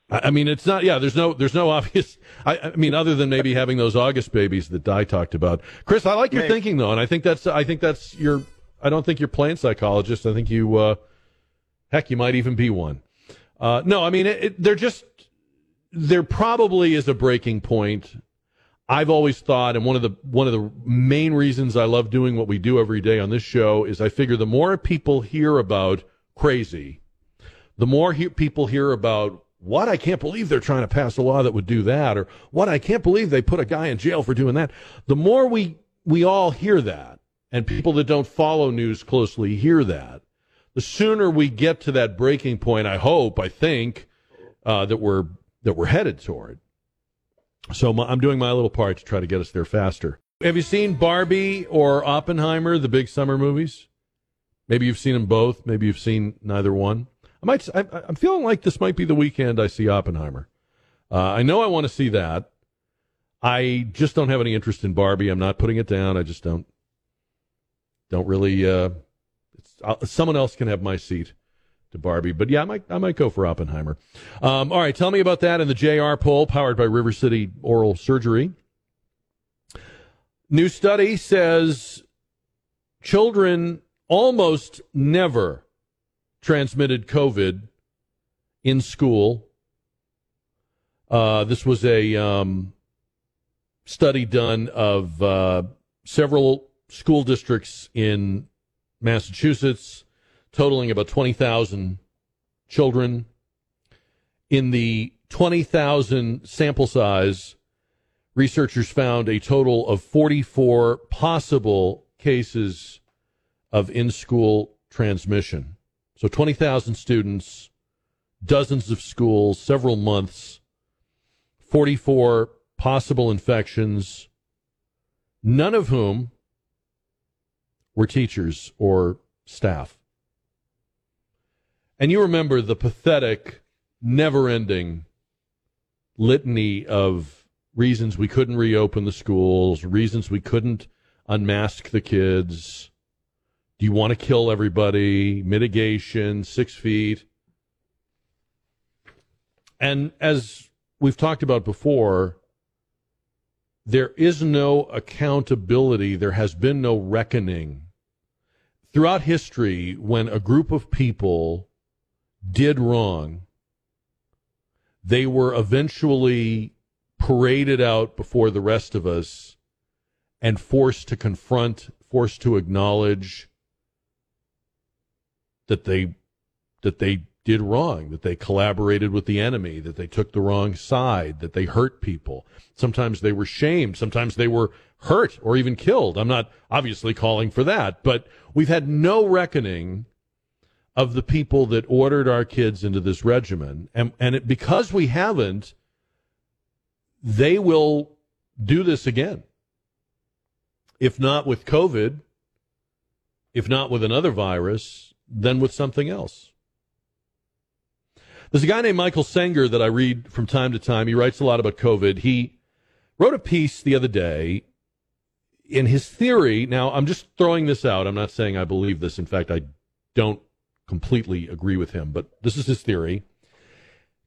I I mean, it's not. Yeah, there's no, there's no obvious. I, I mean, other than maybe having those August babies that Di talked about. Chris, I like your Maybe. thinking though, and I think that's. I think that's your. I don't think you're playing psychologist. I think you. Uh, heck, you might even be one. Uh, no, I mean, it, it, they're just. There probably is a breaking point. I've always thought, and one of the one of the main reasons I love doing what we do every day on this show is I figure the more people hear about crazy, the more he- people hear about what I can't believe they're trying to pass a law that would do that, or what I can't believe they put a guy in jail for doing that. The more we we all hear that, and people that don't follow news closely hear that, the sooner we get to that breaking point. I hope, I think uh, that we're that we're headed toward. So my, I'm doing my little part to try to get us there faster. Have you seen Barbie or Oppenheimer, the big summer movies? Maybe you've seen them both. Maybe you've seen neither one. I might. I, I'm feeling like this might be the weekend I see Oppenheimer. Uh, I know I want to see that. I just don't have any interest in Barbie. I'm not putting it down. I just don't. Don't really. Uh, uh, someone else can have my seat to Barbie, but yeah, I might. I might go for Oppenheimer. Um, all right, tell me about that in the JR poll powered by River City Oral Surgery. New study says children almost never transmitted COVID in school. Uh, this was a um, study done of uh, several school districts in Massachusetts, totaling about 20,000 children. In the 20,000 sample size, researchers found a total of 44 possible cases of in school transmission. So 20,000 students, dozens of schools, several months, 44 possible infections, none of whom were teachers or staff. And you remember the pathetic, never ending litany of reasons we couldn't reopen the schools, reasons we couldn't unmask the kids. Do you want to kill everybody? Mitigation, six feet. And as we've talked about before, there is no accountability, there has been no reckoning. Throughout history, when a group of people did wrong, they were eventually paraded out before the rest of us and forced to confront, forced to acknowledge that they that they did wrong, that they collaborated with the enemy, that they took the wrong side, that they hurt people. Sometimes they were shamed, sometimes they were hurt or even killed. I'm not obviously calling for that, but we've had no reckoning of the people that ordered our kids into this regimen. And, and it, because we haven't, they will do this again. If not with COVID, if not with another virus, then with something else. There's a guy named Michael Senger that I read from time to time. He writes a lot about COVID. He wrote a piece the other day in his theory. Now, I'm just throwing this out. I'm not saying I believe this. In fact, I don't completely agree with him, but this is his theory.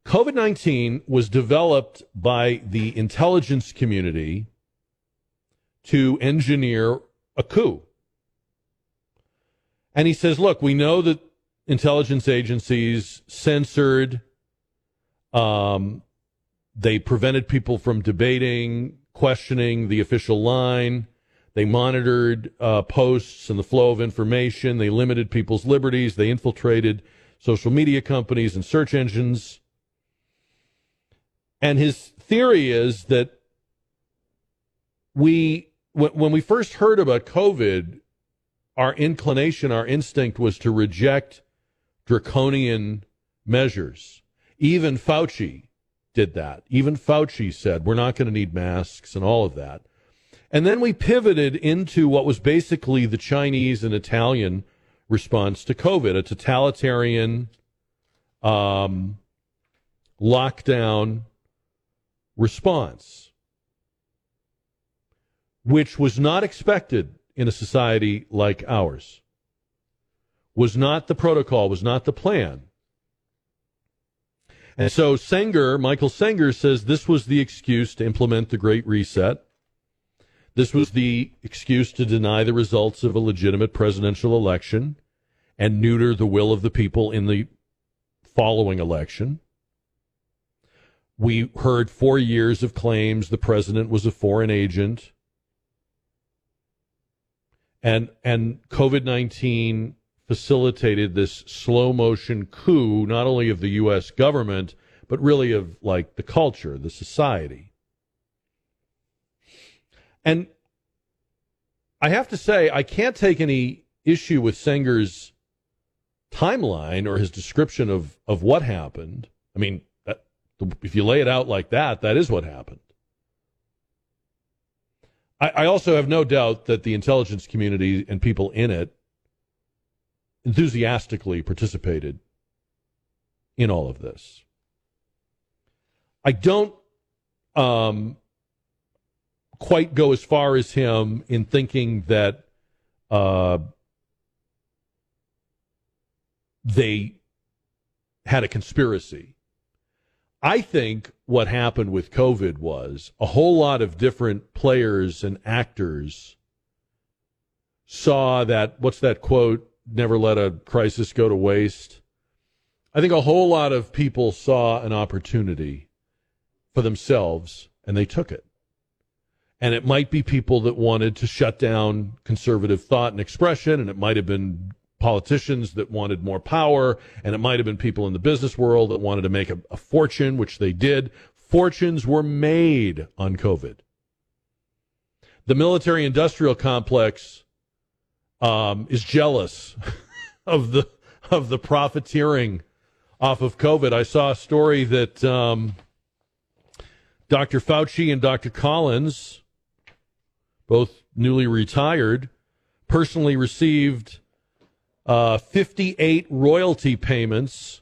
COVID 19 was developed by the intelligence community to engineer a coup. And he says, look, we know that intelligence agencies censored, um, they prevented people from debating, questioning the official line. They monitored uh, posts and the flow of information. They limited people's liberties. They infiltrated social media companies and search engines. And his theory is that we, when we first heard about COVID, our inclination, our instinct was to reject draconian measures. Even Fauci did that. Even Fauci said, we're not going to need masks and all of that. And then we pivoted into what was basically the Chinese and Italian response to COVID, a totalitarian um, lockdown response, which was not expected in a society like ours, was not the protocol, was not the plan. And so Senger, Michael Senger says this was the excuse to implement the Great Reset. This was the excuse to deny the results of a legitimate presidential election and neuter the will of the people in the following election. We heard four years of claims the president was a foreign agent. And, and COVID 19 facilitated this slow motion coup, not only of the U.S. government, but really of like the culture, the society. And I have to say, I can't take any issue with Senger's timeline or his description of, of what happened. I mean, that, if you lay it out like that, that is what happened. I, I also have no doubt that the intelligence community and people in it enthusiastically participated in all of this. I don't um, quite go as far as him in thinking that uh, they had a conspiracy. I think what happened with COVID was a whole lot of different players and actors saw that, what's that quote? Never let a crisis go to waste. I think a whole lot of people saw an opportunity for themselves and they took it. And it might be people that wanted to shut down conservative thought and expression, and it might have been politicians that wanted more power, and it might have been people in the business world that wanted to make a, a fortune, which they did. Fortunes were made on COVID. The military industrial complex um, is jealous of the of the profiteering off of COVID. I saw a story that um, Dr. Fauci and Dr. Collins both newly retired, personally received uh, 58 royalty payments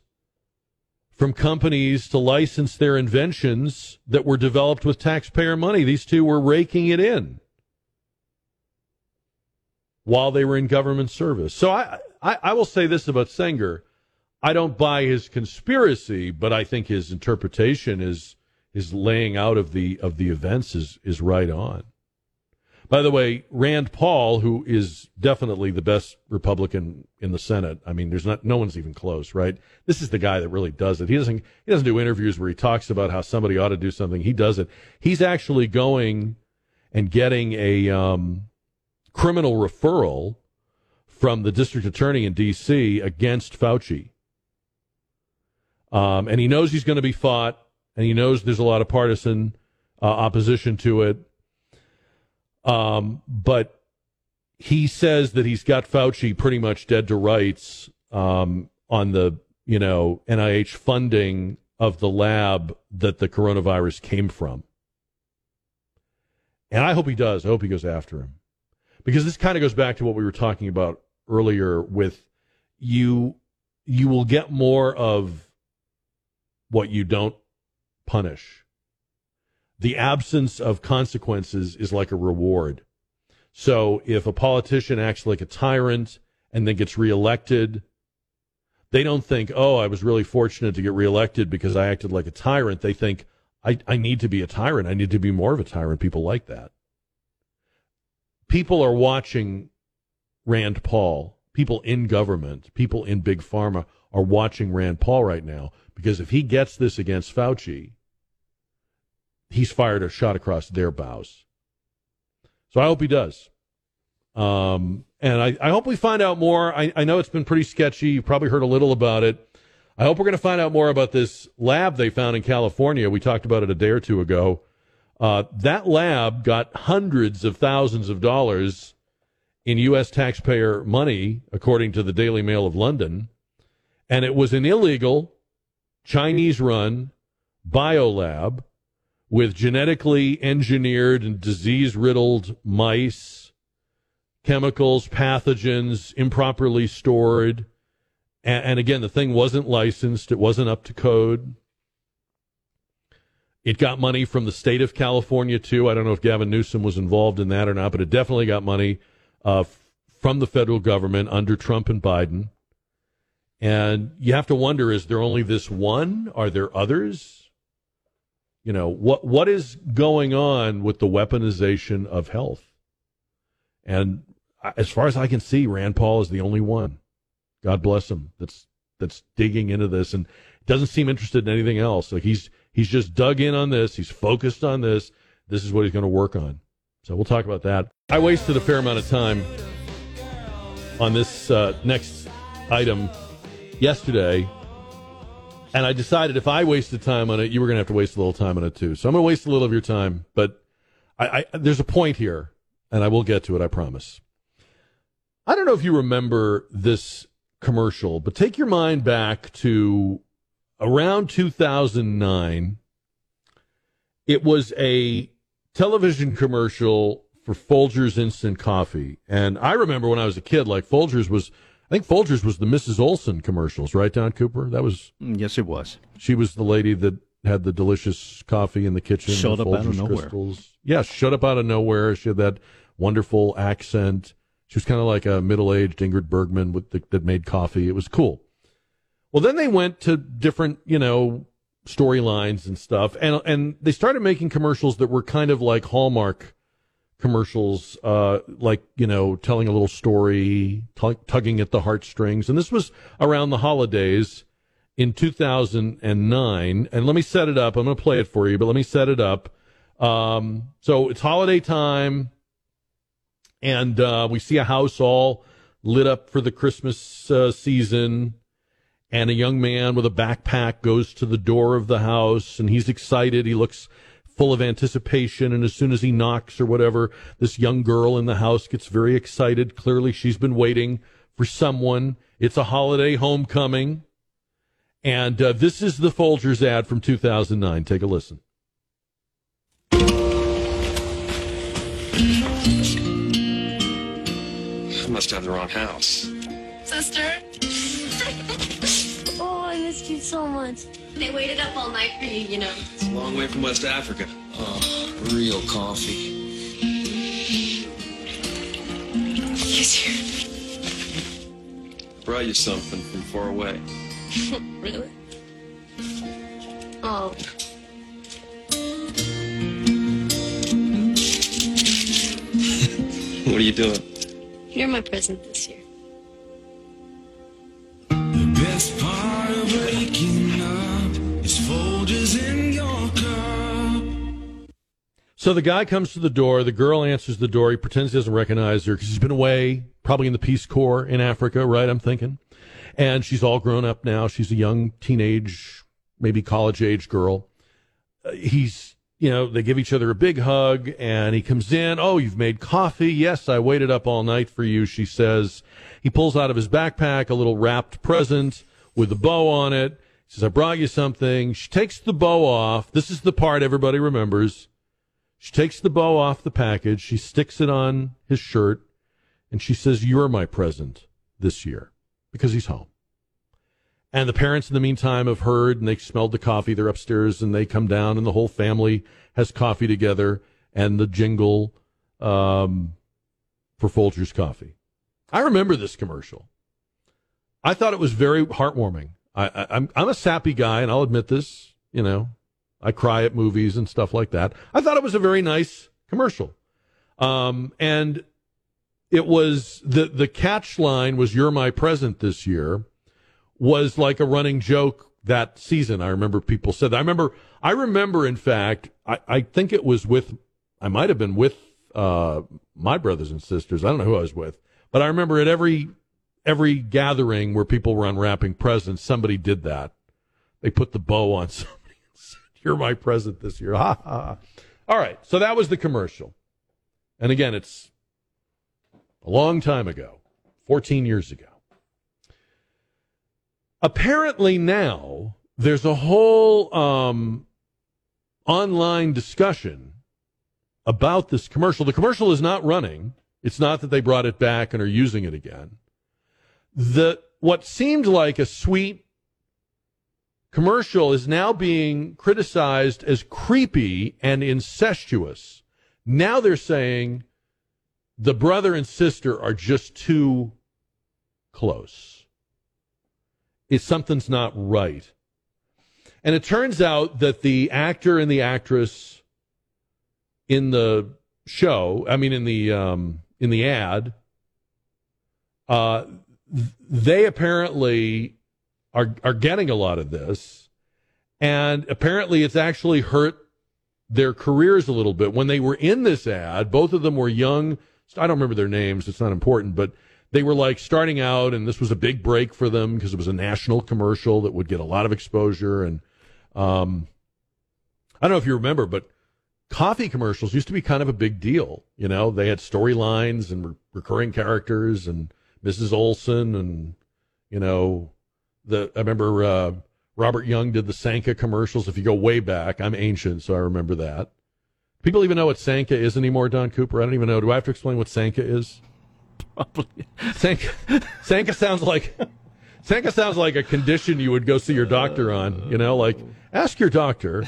from companies to license their inventions that were developed with taxpayer money. These two were raking it in while they were in government service. So I, I, I will say this about Senger. I don't buy his conspiracy, but I think his interpretation is his laying out of the of the events is is right on. By the way, Rand Paul, who is definitely the best Republican in the Senate, I mean, there's not no one's even close, right? This is the guy that really does it. He doesn't he doesn't do interviews where he talks about how somebody ought to do something. He does it. He's actually going and getting a um, criminal referral from the district attorney in D.C. against Fauci. Um, and he knows he's going to be fought, and he knows there's a lot of partisan uh, opposition to it. Um, but he says that he's got Fauci pretty much dead to rights um, on the you know NIH funding of the lab that the coronavirus came from. And I hope he does. I hope he goes after him. Because this kind of goes back to what we were talking about earlier with you you will get more of what you don't punish. The absence of consequences is like a reward. So if a politician acts like a tyrant and then gets reelected, they don't think, oh, I was really fortunate to get reelected because I acted like a tyrant. They think, I, I need to be a tyrant. I need to be more of a tyrant. People like that. People are watching Rand Paul. People in government, people in big pharma are watching Rand Paul right now because if he gets this against Fauci, he's fired a shot across their bows. So I hope he does. Um, and I, I hope we find out more. I, I know it's been pretty sketchy. You've probably heard a little about it. I hope we're going to find out more about this lab they found in California. We talked about it a day or two ago. Uh, that lab got hundreds of thousands of dollars in U.S. taxpayer money, according to the Daily Mail of London. And it was an illegal, Chinese run biolab with genetically engineered and disease riddled mice, chemicals, pathogens, improperly stored. And, and, again, the thing wasn't licensed, it wasn't up to code. It got money from the state of California, too. I don't know if Gavin Newsom was involved in that or not, but it definitely got money uh, from the federal government under Trump and Biden. And you have to wonder is there only this one? Are there others? You know, what what is going on with the weaponization of health? And as far as I can see, Rand Paul is the only one. God bless him. That's that's digging into this and doesn't seem interested in anything else. Like he's he's just dug in on this. He's focused on this. This is what he's going to work on. So we'll talk about that. I wasted a fair amount of time on this uh, next item yesterday, and I decided if I wasted time on it, you were going to have to waste a little time on it too. So I'm going to waste a little of your time, but I, I, there's a point here, and I will get to it. I promise. I don't know if you remember this commercial, but take your mind back to around 2009. It was a television commercial for Folgers instant coffee. And I remember when I was a kid, like Folgers was, I think Folgers was the Mrs. Olson commercials, right, Don Cooper? That was. Mm, yes, it was. She was the lady that had the delicious coffee in the kitchen. Showed up Folgers out of nowhere. Crystals. Yeah, showed up out of nowhere. She had that wonderful accent. She was kind of like a middle-aged Ingrid Bergman with the, that made coffee. It was cool. Well, then they went to different, you know, storylines and stuff, and and they started making commercials that were kind of like Hallmark commercials, uh, like you know, telling a little story, t- tugging at the heartstrings. And this was around the holidays in 2009. And let me set it up. I'm going to play it for you, but let me set it up. Um, so it's holiday time, and uh, we see a house all lit up for the Christmas uh, season and a young man with a backpack goes to the door of the house and he's excited. He looks full of anticipation. And as soon as he knocks or whatever, this young girl in the house gets very excited. Clearly, she's been waiting for someone. It's a holiday homecoming. And uh, this is the Folgers ad from 2009. Take a listen. I must have the wrong house. Sister? missed you so much. They waited up all night for you, you know. It's a long way from West Africa. Oh, real coffee. He's here. I brought you something from far away. really? Oh. what are you doing? You're my present this year. So the guy comes to the door. The girl answers the door. He pretends he doesn't recognize her because he's been away, probably in the Peace Corps in Africa, right? I'm thinking. And she's all grown up now. She's a young teenage, maybe college age girl. Uh, he's, you know, they give each other a big hug and he comes in. Oh, you've made coffee. Yes, I waited up all night for you, she says. He pulls out of his backpack a little wrapped present with a bow on it. He says, I brought you something. She takes the bow off. This is the part everybody remembers. She takes the bow off the package. She sticks it on his shirt and she says, You're my present this year because he's home. And the parents, in the meantime, have heard and they smelled the coffee. They're upstairs and they come down, and the whole family has coffee together and the jingle um, for Folgers Coffee. I remember this commercial. I thought it was very heartwarming. I, I'm I'm a sappy guy, and I'll admit this. You know, I cry at movies and stuff like that. I thought it was a very nice commercial, um, and it was the the catch line was "You're my present this year," was like a running joke that season. I remember people said that. I remember. I remember, in fact, I, I think it was with. I might have been with uh, my brothers and sisters. I don't know who I was with, but I remember at every every gathering where people were unwrapping presents, somebody did that. They put the bow on said, You're my present this year. Ha ha. All right. So that was the commercial. And again, it's a long time ago, 14 years ago. Apparently now there's a whole um, online discussion about this commercial. The commercial is not running. It's not that they brought it back and are using it again. The what seemed like a sweet commercial is now being criticized as creepy and incestuous. Now they're saying the brother and sister are just too close. If something's not right. And it turns out that the actor and the actress in the show, I mean in the um, in the ad, uh, they apparently are are getting a lot of this, and apparently it's actually hurt their careers a little bit. When they were in this ad, both of them were young. I don't remember their names; it's not important, but they were like starting out, and this was a big break for them because it was a national commercial that would get a lot of exposure. And um, I don't know if you remember, but coffee commercials used to be kind of a big deal. You know, they had storylines and re- recurring characters and Mrs. Olson and you know the I remember uh, Robert Young did the Sanka commercials. If you go way back, I'm ancient, so I remember that. People even know what Sanka is anymore, Don Cooper. I don't even know. Do I have to explain what Sanka is? Probably. Sanka, Sanka sounds like Sanka sounds like a condition you would go see your doctor on. You know, like ask your doctor.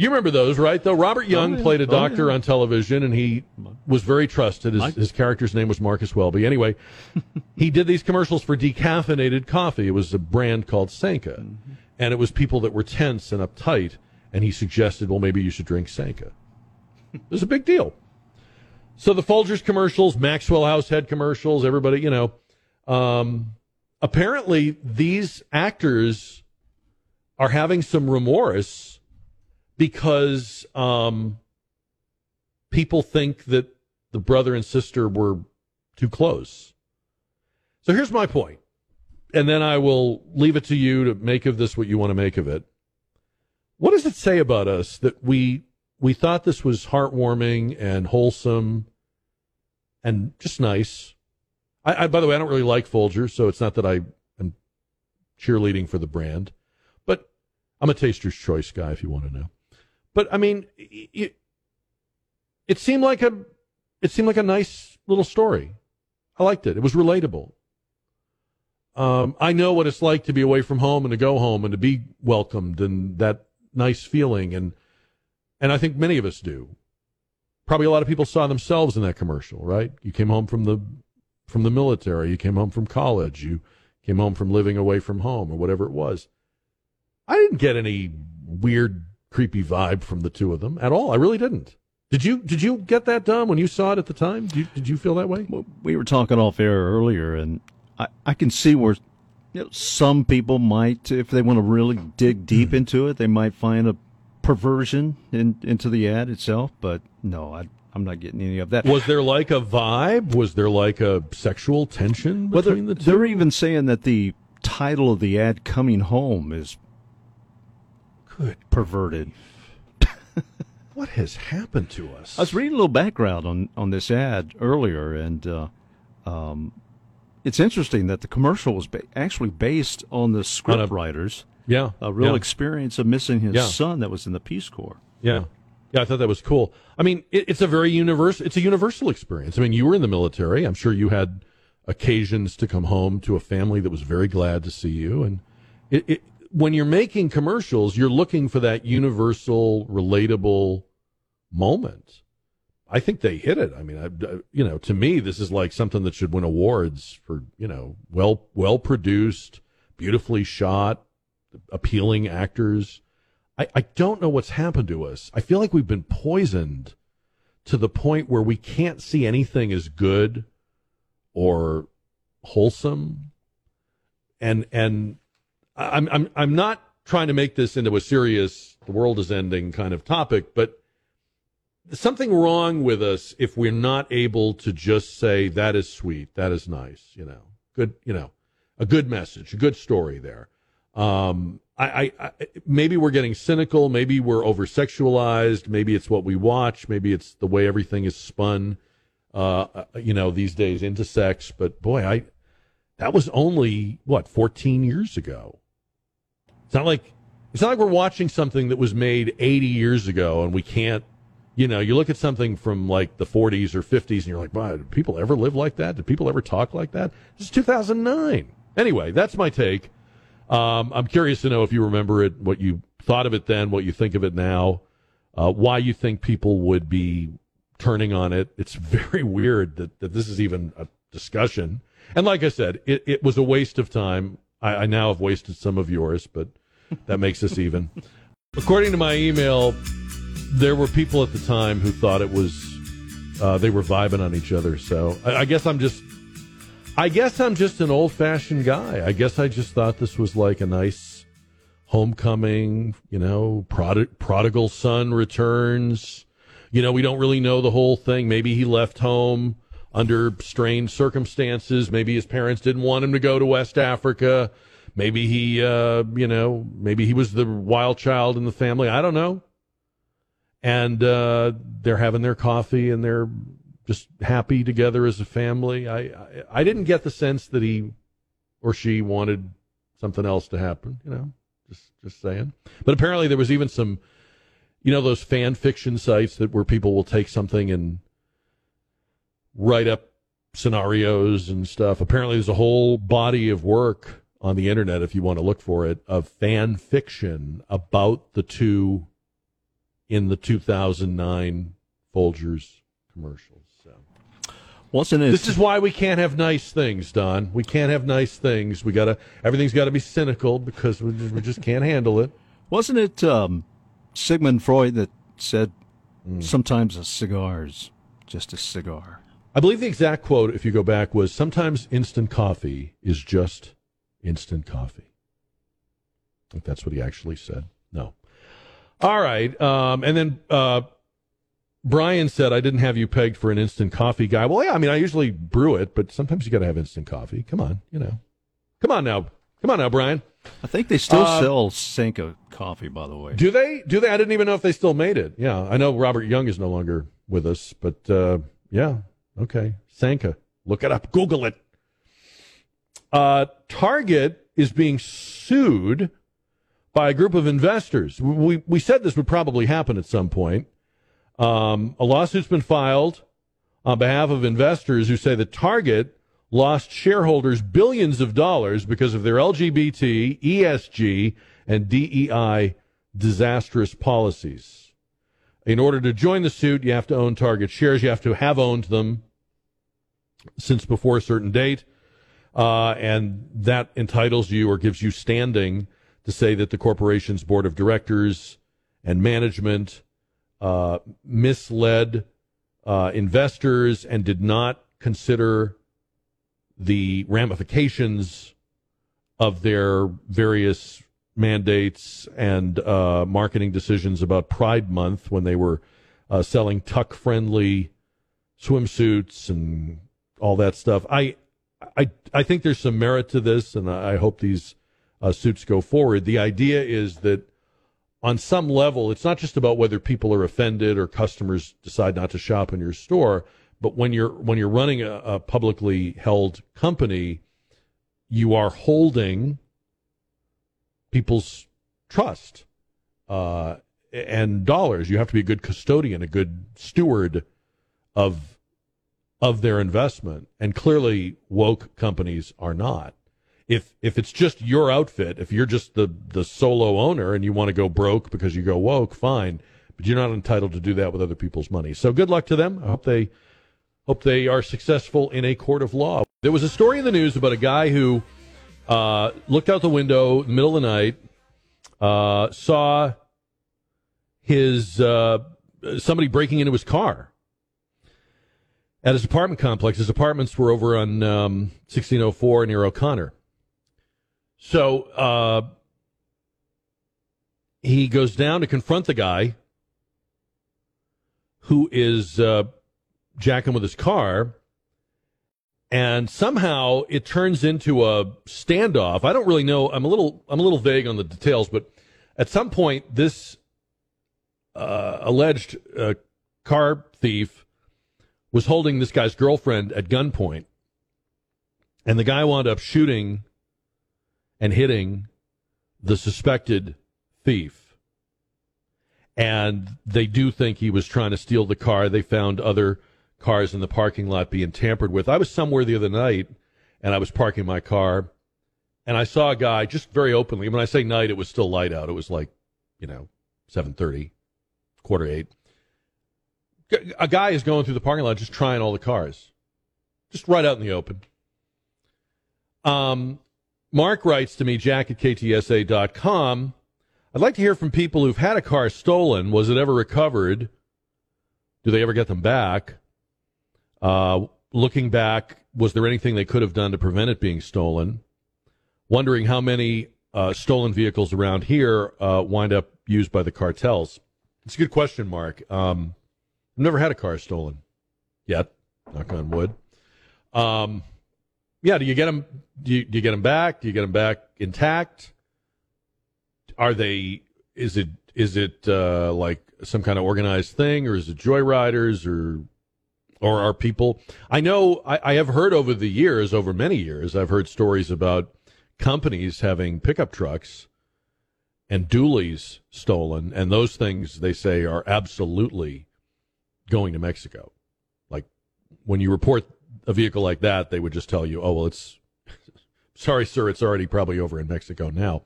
You remember those, right? Though Robert Young Oh, yeah. played a Oh, doctor yeah. on television, and he was very trusted. His, his character's name was Marcus Welby. Anyway, he did these commercials for decaffeinated coffee. It was a brand called Sanka, Mm-hmm. and it was people that were tense and uptight. And he suggested, well, maybe you should drink Sanka. It was a big deal. So the Folgers commercials, Maxwell House head commercials, everybody, you know, um, apparently these actors are having some remorse because um, people think that the brother and sister were too close. So here's my point. and then I will leave it to you to make of this what you want to make of it. What does it say about us that we we thought this was heartwarming and wholesome and just nice? I, I by the way, I don't really like Folgers, so it's not that I am cheerleading for the brand, but I'm a taster's choice guy if you want to know. But I mean, it, it seemed like a it seemed like a nice little story. I liked it. It was relatable. Um, I know what it's like to be away from home and to go home and to be welcomed and that nice feeling and and I think many of us do. Probably a lot of people saw themselves in that commercial, right? You came home from the from the military, you came home from college, you came home from living away from home or whatever it was. I didn't get any weird creepy vibe from the two of them at all. I really didn't. Did you did you get that done when you saw it at the time? Did you, did you feel that way? we were talking off air earlier, and I, I can see where you know, some people might, if they want to really dig deep into it, they might find a perversion in, into the ad itself. But no, I, I'm not getting any of that. Was there like a vibe? Was there like a sexual tension Well, between the 2 they're even saying that the title of the ad "Coming Home" is good perverted. What has happened to us? I was reading a little background on, on this ad earlier, and uh, um, it's interesting that the commercial was ba- actually based on the script On a- writers. Yeah, a real yeah. experience of missing his Yeah. son that was in the Peace Corps. Yeah. Yeah, I thought that was cool. I mean, it, it's a very universal. It's a universal experience. I mean, you were in the military. I'm sure you had occasions to come home to a family that was very glad to see you. And it, it, when you're making commercials, you're looking for that universal, relatable moment. I think they hit it. I mean, I, you know, to me, this is like something that should win awards for you know, well, well produced, beautifully shot, appealing actors. I, I don't know what's happened to us. I feel like we've been poisoned to the point where we can't see anything as good or wholesome. And and I'm I'm I'm not trying to make this into a serious the world is ending kind of topic, but something wrong with us if we're not able to just say that is sweet, that is nice, you know, good, you know, a good message, a good story there. Um, I, I, I maybe we're getting cynical, maybe we're over sexualized, maybe it's what we watch, maybe it's the way everything is spun, uh, uh, you know, these days into sex. But boy, I that was only what 14 years ago. It's not like it's not like we're watching something that was made 80 years ago and we can't you know, you look at something from like the 40s or 50s and you're like, wow, did people ever live like that? Did people ever talk like that? This is 2009. Anyway, that's my take. Um, I'm curious to know if you remember it, what you thought of it then, what you think of it now, uh, why you think people would be turning on it. It's very weird that, that this is even a discussion. And like I said, it, it was a waste of time. I, I now have wasted some of yours, but that makes us even. According to my email, there were people at the time who thought it was uh, they were vibing on each other. So I, I guess I'm just, I guess I'm just an old fashioned guy. I guess I just thought this was like a nice homecoming. You know, prod- prodigal son returns. You know, we don't really know the whole thing. Maybe he left home under strange circumstances. Maybe his parents didn't want him to go to West Africa. Maybe he, uh, you know, maybe he was the wild child in the family. I don't know and uh, they're having their coffee and they're just happy together as a family. I, I I didn't get the sense that he or she wanted something else to happen. You know, just just saying. But apparently there was even some, you know, those fan fiction sites that where people will take something and write up scenarios and stuff. Apparently there's a whole body of work on the internet if you want to look for it of fan fiction about the two in the 2009 Folgers commercials. So. Wasn't it? This is why we can't have nice things, Don. We can't have nice things. We gotta. Everything's got to be cynical because we, we just can't handle it. Wasn't it um, Sigmund Freud that said Hmm. sometimes a cigar's just a cigar? I believe the exact quote, if you go back, was sometimes instant coffee is just instant coffee. I think that's what he actually said. No. All right. Um, and then uh, Brian said, I didn't have you pegged for an instant coffee guy. Well, yeah, I mean, I usually brew it, but sometimes you got to have instant coffee. Come on, you know. Come on now. Come on now, Brian. I think they still Uh, sell Sanka coffee, by the way. Do they? Do they? I didn't even know if they still made it. Yeah, I know Robert Young is no longer with us, but uh, yeah, okay. Sanka, look it up, Google it. Uh, Target is being sued by a group of investors. We we said this would probably happen at some point. Um, a lawsuit's been filed on behalf of investors who say that Target lost shareholders billions of dollars because of their LGBT, ESG, and DEI disastrous policies. In order to join the suit, you have to own Target shares. You have to have owned them since before a certain date. Uh, and that entitles you or gives you standing to say that the corporation's board of directors and management uh, misled uh, investors and did not consider the ramifications of their various mandates and uh, marketing decisions about Pride Month when they were uh, selling tuck friendly swimsuits and all that stuff. I, I, I think there's some merit to this, and I hope these uh, suits go forward. The idea is that on some level, it's not just about whether people are offended or customers decide not to shop in your store, but when you're when you're running a, a publicly held company, you are holding people's trust uh, and dollars. You have to be a good custodian, a good steward of of their investment, and clearly woke companies are not. If if it's just your outfit, if you're just the the solo owner and you want to go broke because you go woke, fine, but you're not entitled to do that with other people's money. So good luck to them. I hope they hope they are successful in a court of law. There was a story in the news about a guy who uh, looked out the window middle of the night, uh, saw his uh, somebody breaking into his car at his apartment complex. His apartments were over on um, 1604 near O'Connor. So uh, he goes down to confront the guy who is uh, jacking with his car and somehow it turns into a standoff. I don't really know. I'm a little I'm a little vague on the details, but at some point, this uh, alleged uh, car thief was holding this guy's girlfriend at gunpoint, and the guy wound up shooting and hitting the suspected thief. And they do think he was trying to steal the car. They found other cars in the parking lot being tampered with. I was somewhere the other night and I was parking my car and I saw a guy just very openly. When I say night, it was still light out. It was like, you know, 7:30, quarter 8. A guy is going through the parking lot just trying all the cars. Just right out in the open. Um Mark writes to me, jack at ktsa.com. I'd like to hear from people who've had a car stolen. Was it ever recovered? Do they ever get them back? Uh, looking back, was there anything they could have done to prevent it being stolen? Wondering how many uh, stolen vehicles around here uh, wind up used by the cartels. It's a good question, Mark. Um, I've never had a car stolen yet. Knock on wood. Um, yeah, do you get them? Do you, do you get them back? Do you get them back intact? Are they? Is it? Is it uh, like some kind of organized thing, or is it joyriders, or or are people? I know I, I have heard over the years, over many years, I've heard stories about companies having pickup trucks and dualies stolen, and those things they say are absolutely going to Mexico. Like when you report a vehicle like that, they would just tell you, "Oh well, it's sorry, sir, it's already probably over in Mexico now."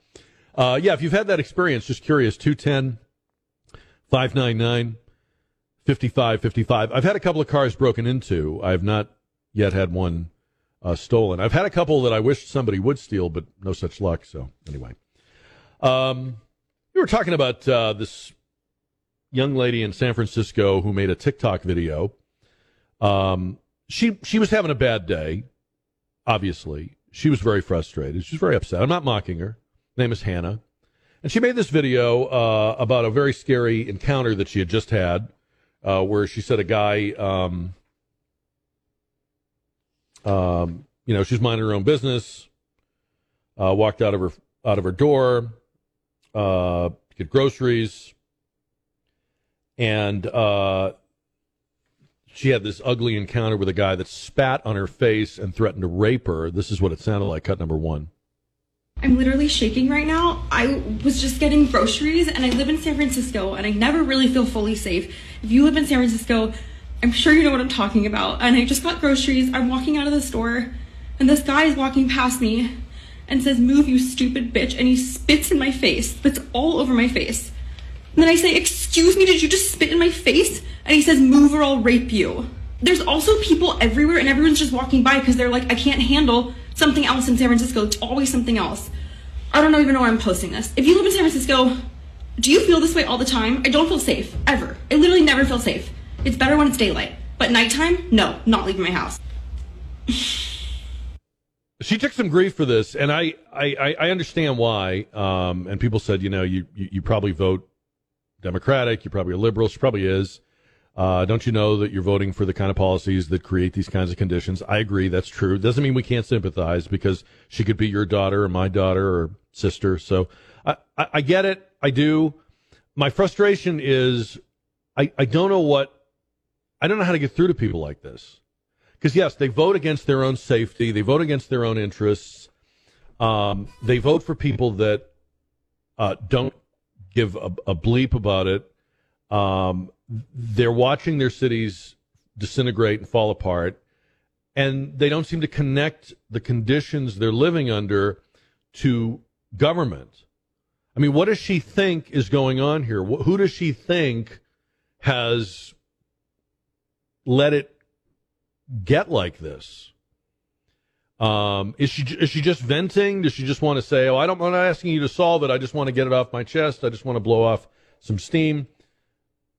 Uh, yeah, if you've had that experience, just curious, 210 599 5555. I've had a couple of cars broken into. I have not yet had one uh, stolen. I've had a couple that I wish somebody would steal, but no such luck. So, anyway. Um, we were talking about uh, this young lady in San Francisco who made a TikTok video. Um, she she was having a bad day. Obviously, she was very frustrated. She was very upset. I'm not mocking her. Her name is Hannah, and she made this video uh, about a very scary encounter that she had just had, uh, where she said a guy, um, um, you know, she's minding her own business, uh, walked out of her out of her door, uh, get groceries, and uh, she had this ugly encounter with a guy that spat on her face and threatened to rape her. This is what it sounded like. Cut number one. I'm literally shaking right now. I was just getting groceries and I live in San Francisco and I never really feel fully safe. If you live in San Francisco, I'm sure you know what I'm talking about. And I just got groceries. I'm walking out of the store and this guy is walking past me and says, Move, you stupid bitch. And he spits in my face, spits all over my face. And then I say, Excuse me, did you just spit in my face? And he says, Move or I'll rape you. There's also people everywhere and everyone's just walking by because they're like, I can't handle something else in San Francisco. It's always something else. I don't even know why I'm posting this. If you live in San Francisco, Do you feel this way all the time? I don't feel safe, ever. I literally never feel safe. It's better when it's daylight. But nighttime, no, not leaving my house. She took some grief for this, and I I, I understand why. Um, and people said, you know, you, you, you probably vote Democratic, you're probably a liberal. She probably is. Uh, don't you know that you're voting for the kind of policies that create these kinds of conditions? I agree, that's true. Doesn't mean we can't sympathize because she could be your daughter or my daughter or sister. So I, I, I get it. I do. My frustration is I, I don't know what I don't know how to get through to people like this. Because yes, they vote against their own safety, they vote against their own interests. Um, they vote for people that uh, don't give a, a bleep about it. Um, they're watching their cities disintegrate and fall apart, and they don't seem to connect the conditions they're living under to government. I mean, what does she think is going on here? Who does she think has let it get like this? Um, is she is she just venting? Does she just want to say, "Oh, I don't, I'm not asking you to solve it. I just want to get it off my chest. I just want to blow off some steam."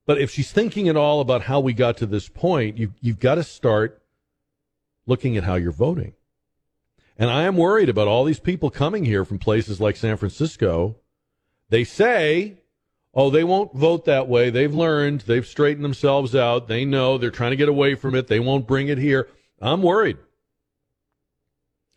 But if she's thinking at all about how we got to this point, you you've got to start looking at how you're voting. And I am worried about all these people coming here from places like San Francisco. They say, oh, they won't vote that way. They've learned, they've straightened themselves out. They know they're trying to get away from it. They won't bring it here. I'm worried.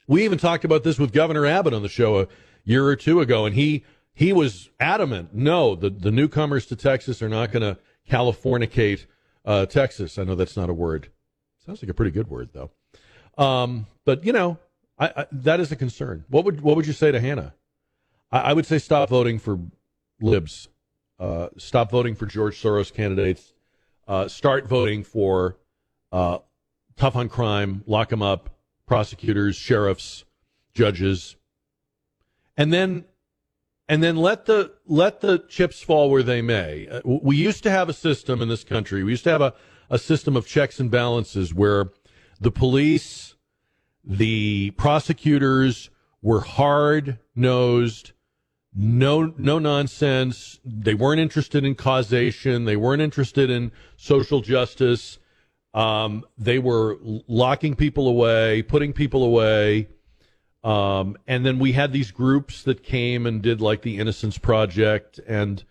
We even talked about this with Governor Abbott on the show a year or two ago, and he he was adamant. No, the the newcomers to Texas are not going to Californicate uh, Texas. I know that's not a word. Sounds like a pretty good word though. Um, but you know, I, I, that is a concern. What would what would you say to Hannah? I, I would say stop voting for libs. Uh, stop voting for George Soros candidates. Uh, start voting for uh, tough on crime, lock them up, prosecutors, sheriffs, judges, and then and then let the let the chips fall where they may. Uh, we used to have a system in this country. We used to have a, a system of checks and balances where the police, the prosecutors were hard nosed, no no nonsense. They weren't interested in causation. They weren't interested in social justice. Um, they were locking people away, putting people away. Um, and then we had these groups that came and did like the Innocence Project and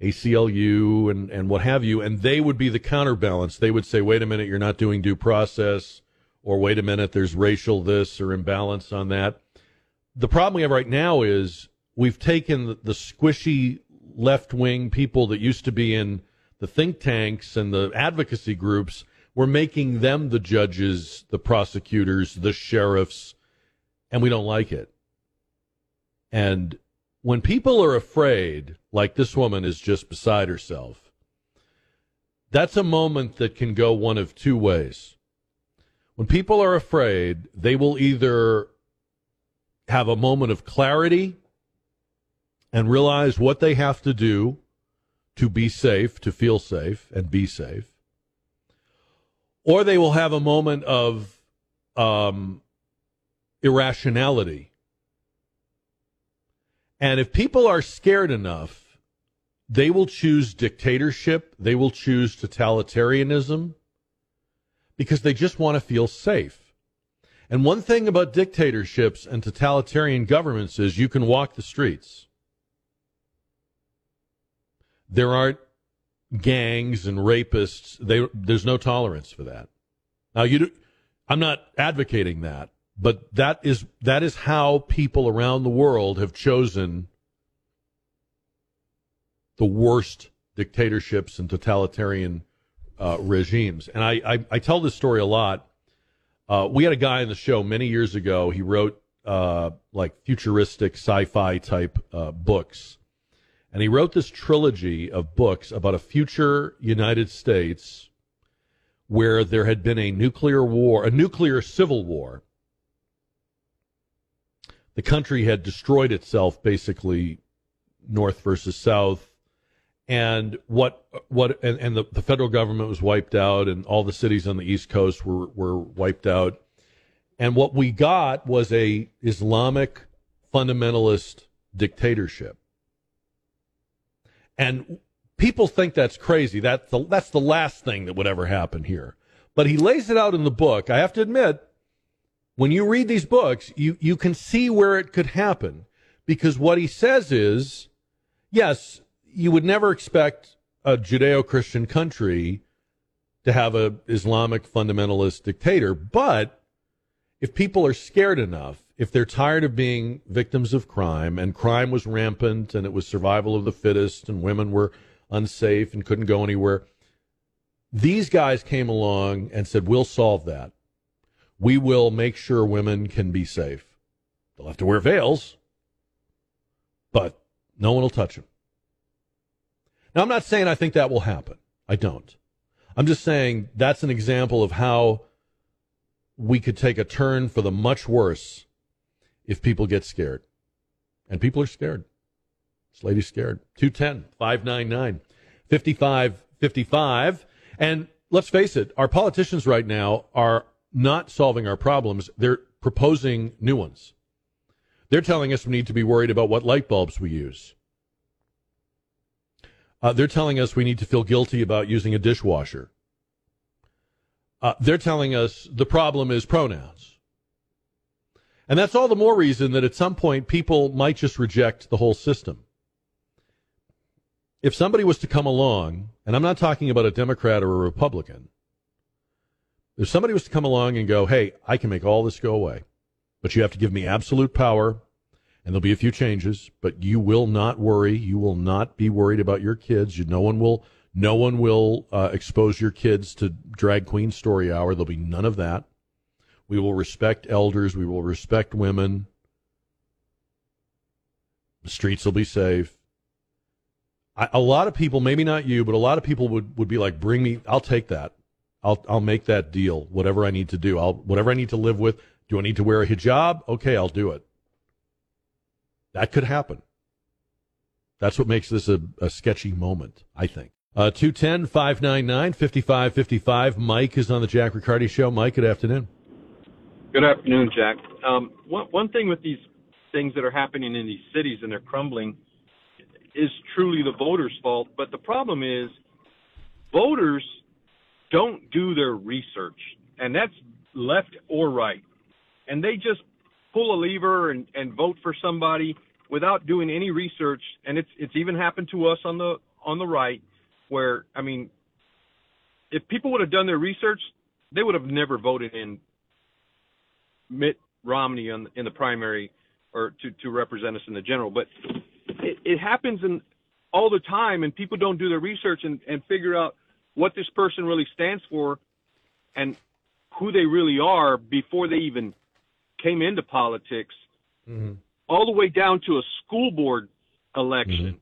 ACLU and, and what have you. And they would be the counterbalance. They would say, wait a minute, you're not doing due process, or wait a minute, there's racial this or imbalance on that. The problem we have right now is we've taken the, the squishy left wing people that used to be in the think tanks and the advocacy groups. We're making them the judges, the prosecutors, the sheriffs, and we don't like it. And when people are afraid, like this woman is just beside herself, that's a moment that can go one of two ways. When people are afraid, they will either have a moment of clarity and realize what they have to do to be safe, to feel safe and be safe, or they will have a moment of um, irrationality. And if people are scared enough, they will choose dictatorship, they will choose totalitarianism because they just want to feel safe. And one thing about dictatorships and totalitarian governments is you can walk the streets. There aren't gangs and rapists. They, there's no tolerance for that. Now, you, do, I'm not advocating that, but that is that is how people around the world have chosen the worst dictatorships and totalitarian uh, regimes. And I, I, I tell this story a lot. Uh, we had a guy on the show many years ago. He wrote uh, like futuristic sci-fi type uh, books, and he wrote this trilogy of books about a future United States where there had been a nuclear war, a nuclear civil war. The country had destroyed itself, basically, North versus South. And what what and, and the, the federal government was wiped out and all the cities on the east coast were were wiped out. And what we got was a islamic fundamentalist dictatorship And people think that's crazy. That's the, that's the last thing that would ever happen here. But he lays it out in the book. I have to admit, when you read these books, you, you can see where it could happen because what he says is, yes, you would never expect a Judeo-Christian country to have an Islamic fundamentalist dictator, but if people are scared enough, if they're tired of being victims of crime and crime was rampant and it was survival of the fittest and women were unsafe and couldn't go anywhere, these guys came along and said, We'll solve that. We will make sure women can be safe. They'll have to wear veils, but no one will touch them. Now, I'm not saying I think that will happen. I don't. I'm just saying that's an example of how we could take a turn for the much worse if people get scared. And people are scared. This lady's scared. 210 599 5555. And let's face it, our politicians right now are not solving our problems, they're proposing new ones. They're telling us we need to be worried about what light bulbs we use. Uh, they're telling us we need to feel guilty about using a dishwasher. Uh, they're telling us the problem is pronouns. And that's all the more reason that at some point people might just reject the whole system. If somebody was to come along, and I'm not talking about a Democrat or a Republican, if somebody was to come along and go, hey, I can make all this go away, but you have to give me absolute power and there'll be a few changes, but you will not worry. You will not be worried about your kids. You, no one will. No one will uh, expose your kids to drag queen story hour. There'll be none of that. We will respect elders. We will respect women. The streets will be safe. I, a lot of people, maybe not you, but a lot of people would, would be like, "Bring me. I'll take that. I'll I'll make that deal. Whatever I need to do. I'll whatever I need to live with. Do I need to wear a hijab? Okay, I'll do it. That could happen. That's what makes this a, a sketchy moment, I think. Uh, 210 599 5555. Mike is on the Jack Riccardi Show. Mike, good afternoon. Good afternoon, Jack. Um, one, one thing with these things that are happening in these cities and they're crumbling is truly the voters' fault. But the problem is, voters don't do their research, and that's left or right. And they just pull a lever and, and vote for somebody without doing any research. And it's it's even happened to us on the on the right, where I mean, if people would have done their research, they would have never voted in Mitt Romney in, in the primary or to, to represent us in the general. But it, it happens in all the time, and people don't do their research and, and figure out what this person really stands for and who they really are before they even came into politics, mm-hmm. all the way down to a school board election,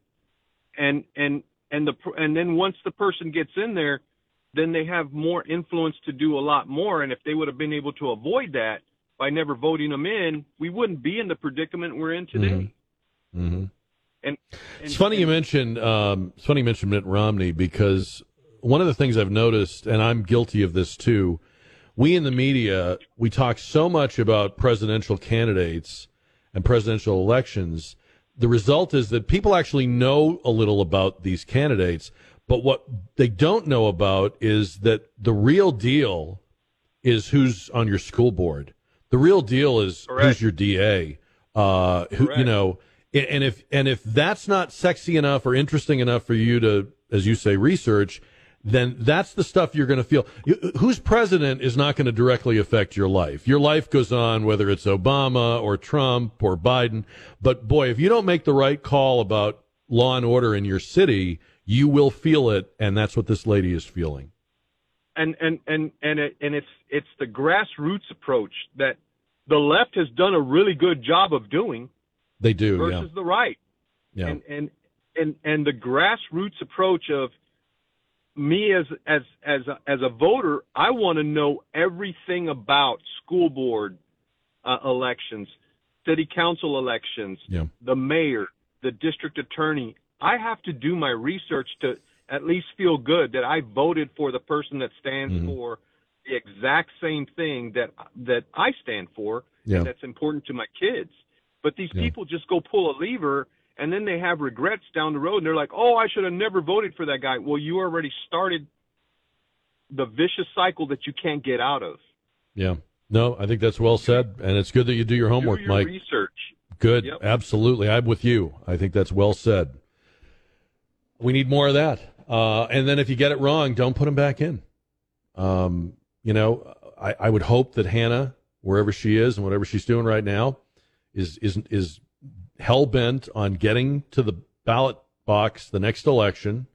Mm-hmm. and and and the and then once the person gets in there, then they have more influence to do a lot more. And if they would have been able to avoid that by never voting them in, we wouldn't be in the predicament we're in today. Mm-hmm. And, It's funny you mentioned um, it's funny you mentioned Mitt Romney because one of the things I've noticed, and I'm guilty of this too, we in the media we talk so much about presidential candidates and presidential elections. The result is that people actually know a little about these candidates, but what they don't know about is that the real deal is who's on your school board. The real deal is who's your DA. Uh, who you know, and and if and if that's not sexy enough or interesting enough for you to, as you say, research, then that's the stuff you're going to feel. Who's president is not going to directly affect your life. Your life goes on whether it's Obama or Trump or Biden. But boy, if you don't make the right call about law and order in your city, you will feel it, and that's what this lady is feeling. and and and and it, and it's it's the grassroots approach that the left has done a really good job of doing They do, versus yeah, the right. yeah. And and and and the grassroots approach of me as as as a, as a voter, I want to know everything about school board uh, elections, city council elections, Yeah. the mayor, the district attorney. I have to do my research to at least feel good that I voted for the person that stands Mhm. for the exact same thing that that I stand for Yeah. and that's important to my kids. But these Yeah. people just go pull a lever and then they have regrets down the road, and they're like, "Oh, I should have never voted for that guy." Well, you already started the vicious cycle that you can't get out of. Yeah. No, I think that's well said, and it's good that you do your homework, Do your Mike. research. Good. Yep. Absolutely. I'm with you. I think that's well said. We need more of that. Uh, and then if you get it wrong, don't put them back in. Um, you know, I, I would hope that Hannah, wherever she is and whatever she's doing right now, is is is hell bent on getting to the ballot box the next election.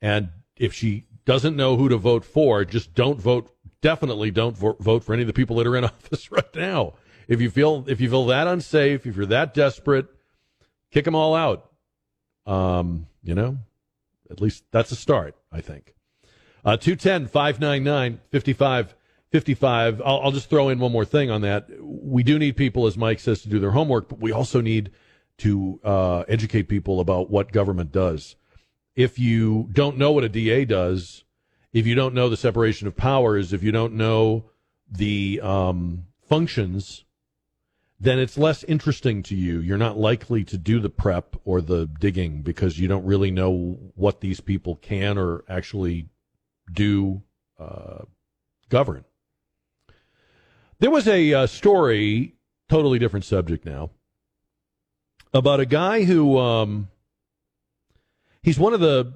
And if she doesn't know who to vote for, just don't vote. Definitely don't vo- vote for any of the people that are in office right now. If you feel if you feel that unsafe, if you're that desperate, kick them all out. Um, you know, at least that's a start, I think. Uh, 210 599 5555. I'll I'll just throw in one more thing on that. We do need people, as Mike says, to do their homework, but we also need to uh, educate people about what government does. If you don't know what a DA does, if you don't know the separation of powers, if you don't know the um, functions, then it's less interesting to you. You're not likely to do the prep or the digging because you don't really know what these people can or actually do uh, govern. There was a uh, story, totally different subject now, about a guy who um, he's one of the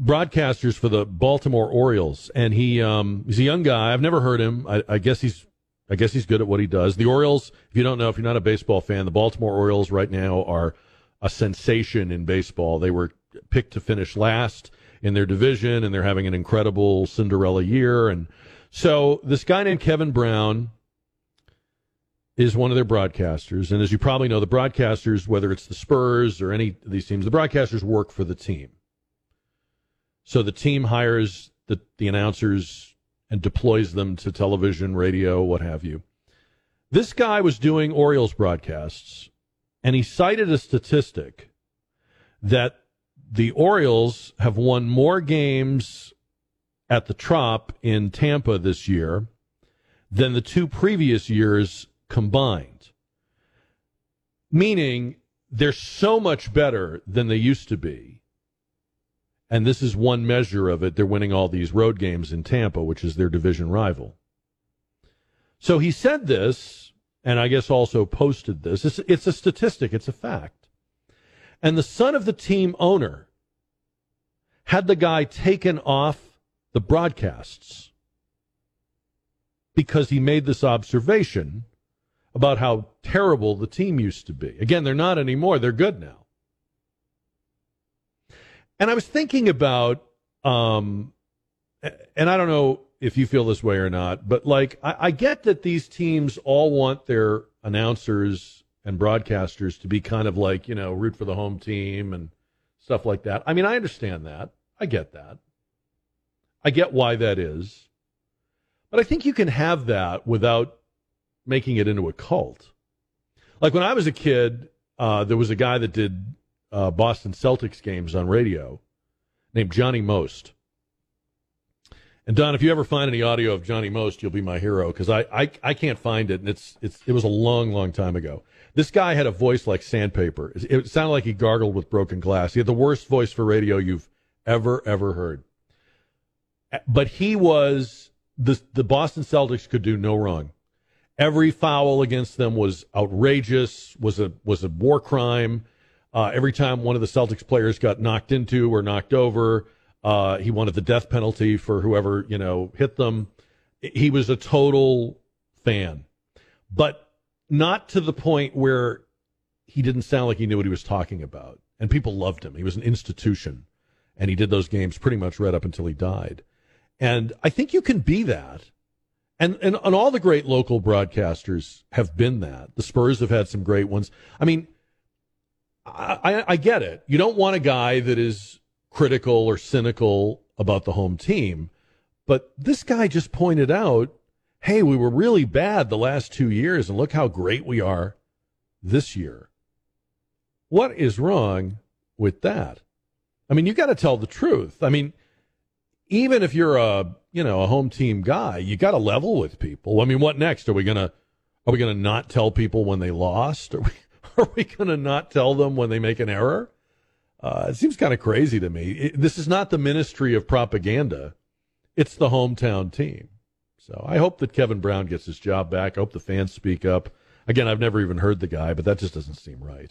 broadcasters for the Baltimore Orioles, and he um, he's a young guy. I've never heard him. I, I guess he's I guess he's good at what he does. The Orioles, if you don't know, if you're not a baseball fan, the Baltimore Orioles right now are a sensation in baseball. They were picked to finish last in their division, and they're having an incredible Cinderella year. And so this guy named Kevin Brown is one of their broadcasters. And as you probably know, the broadcasters, whether it's the Spurs or any of these teams, the broadcasters work for the team. So the team hires the, the announcers and deploys them to television, radio, what have you. This guy was doing Orioles broadcasts, and he cited a statistic that the Orioles have won more games at the Trop in Tampa this year than the two previous years combined. Meaning they're so much better than they used to be. And this is one measure of it. They're winning all these road games in Tampa, which is their division rival. So he said this, and I guess also posted this. It's, it's a statistic, it's a fact. And the son of the team owner had the guy taken off the broadcasts because he made this observation about how terrible the team used to be. Again, they're not anymore, they're good now. And I was thinking about, um, and I don't know if you feel this way or not, but like, I, I get that these teams all want their announcers and broadcasters to be kind of like, you know, root for the home team and stuff like that. I mean, I understand that. I get that. I get why that is. But I think you can have that without making it into a cult. Like when I was a kid, uh, there was a guy that did uh, Boston Celtics games on radio named Johnny Most. And Don, if you ever find any audio of Johnny Most, you'll be my hero because I, I I can't find it, and it's it's it was a long, long time ago. This guy had a voice like sandpaper. It, sounded like he gargled with broken glass. He had the worst voice for radio you've ever ever heard. But he was the the Boston Celtics could do no wrong. Every foul against them was outrageous. was a was a war crime. Uh, every time one of the Celtics players got knocked into or knocked over, uh, he wanted the death penalty for whoever you know hit them. He was a total fan, but not to the point where he didn't sound like he knew what he was talking about. And people loved him. He was an institution, and he did those games pretty much right up until he died. And I think you can be that. And, and and all the great local broadcasters have been that. The Spurs have had some great ones. I mean, I, I, I get it. You don't want a guy that is critical or cynical about the home team, but this guy just pointed out, hey, we were really bad the last two years, and look how great we are this year. What is wrong with that? I mean, you got to tell the truth. I mean, even if you're a you know a home team guy, you got to level with people. I mean, what next? Are we gonna are we gonna not tell people when they lost? Are we are we to not tell them when they make an error? Uh, it seems kind of crazy to me. It, this is not the ministry of propaganda; it's the hometown team. So I hope that Kevin Brown gets his job back. I hope the fans speak up. Again, I've never even heard the guy, but that just doesn't seem right.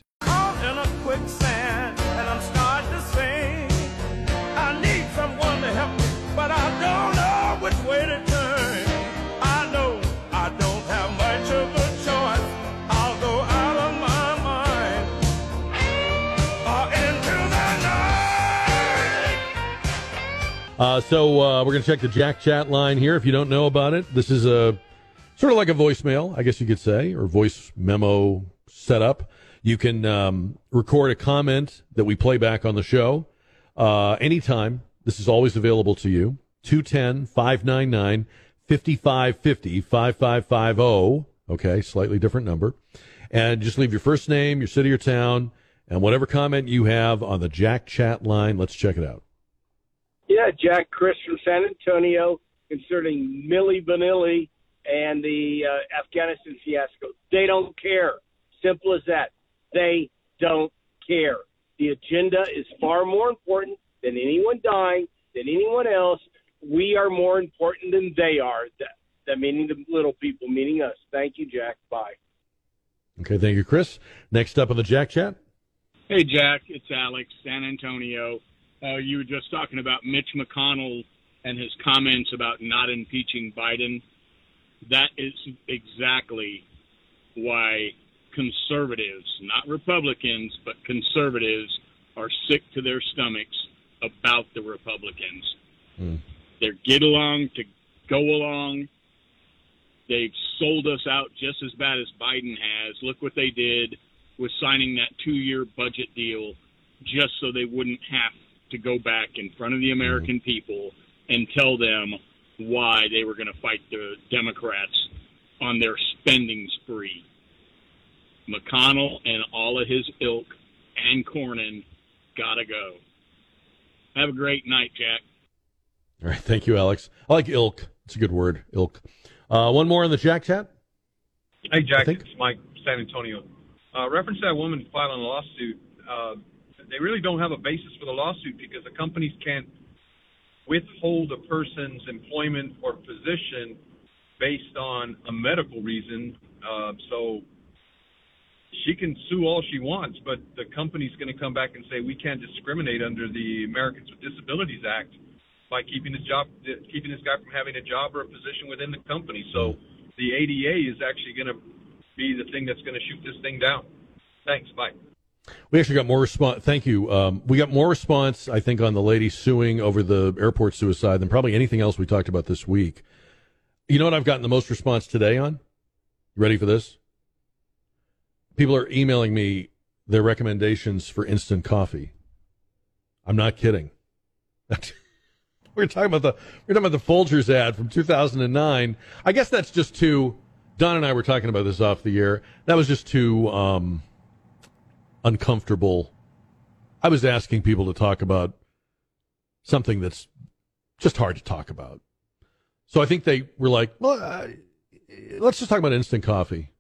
Uh, so uh, we're going to check the Jack Chat line here. If you don't know about it, this is a sort of like a voicemail, I guess you could say, or voice memo setup. You can um, record a comment that we play back on the show uh, anytime. This is always available to you. 210 599 5550 5550. Okay, slightly different number. And just leave your first name, your city or town, and whatever comment you have on the Jack Chat line. Let's check it out. Yeah, Jack Chris from San Antonio concerning Milli Vanilli and the uh, Afghanistan fiasco. They don't care. Simple as that. They don't care. The agenda is far more important than anyone dying, than anyone else. We are more important than they are. That, that meaning the little people, meaning us. Thank you, Jack. Bye. Okay, thank you, Chris. Next up on the Jack Chat. Hey, Jack, it's Alex, San Antonio. Uh, you were just talking about Mitch McConnell and his comments about not impeaching Biden. That is exactly why conservatives, not Republicans, but conservatives, are sick to their stomachs about the Republicans. They're get along to go along. They've sold us out just as bad as Biden has. Look what they did with signing that two year budget deal just so they wouldn't have to go back in front of the American people and tell them why they were going to fight the Democrats on their spending spree. McConnell and all of his ilk and Cornyn gotta go. Have a great night, Jack. All right, thank you, Alex. I like ilk. It's a good word, ilk. Uh, one more in the Jack Chat. Hey, Jack, it's Mike, San Antonio. Uh, reference that woman filing a lawsuit. Uh, they really don't have a basis for the lawsuit because the companies can't withhold a person's employment or position based on a medical reason. Uh, so she can sue all she wants, but the company's going to come back and say we can't discriminate under the Americans with Disabilities Act by keeping this job, keeping this guy from having a job or a position within the company. So the ADA is actually going to be the thing that's going to shoot this thing down. Thanks. Bye. We actually got more response. Thank you. Um, we got more response, I think, on the lady suing over the airport suicide than probably anything else we talked about this week. You know what I've gotten the most response today on? Ready for this? People are emailing me their recommendations for instant coffee. I'm not kidding. we're talking about the we're talking about the Folgers ad from 2009. I guess that's just too. Don and I were talking about this off the air. That was just too um, uncomfortable. I was asking people to talk about something that's just hard to talk about. So I think they were like, well, uh, let's just talk about instant coffee.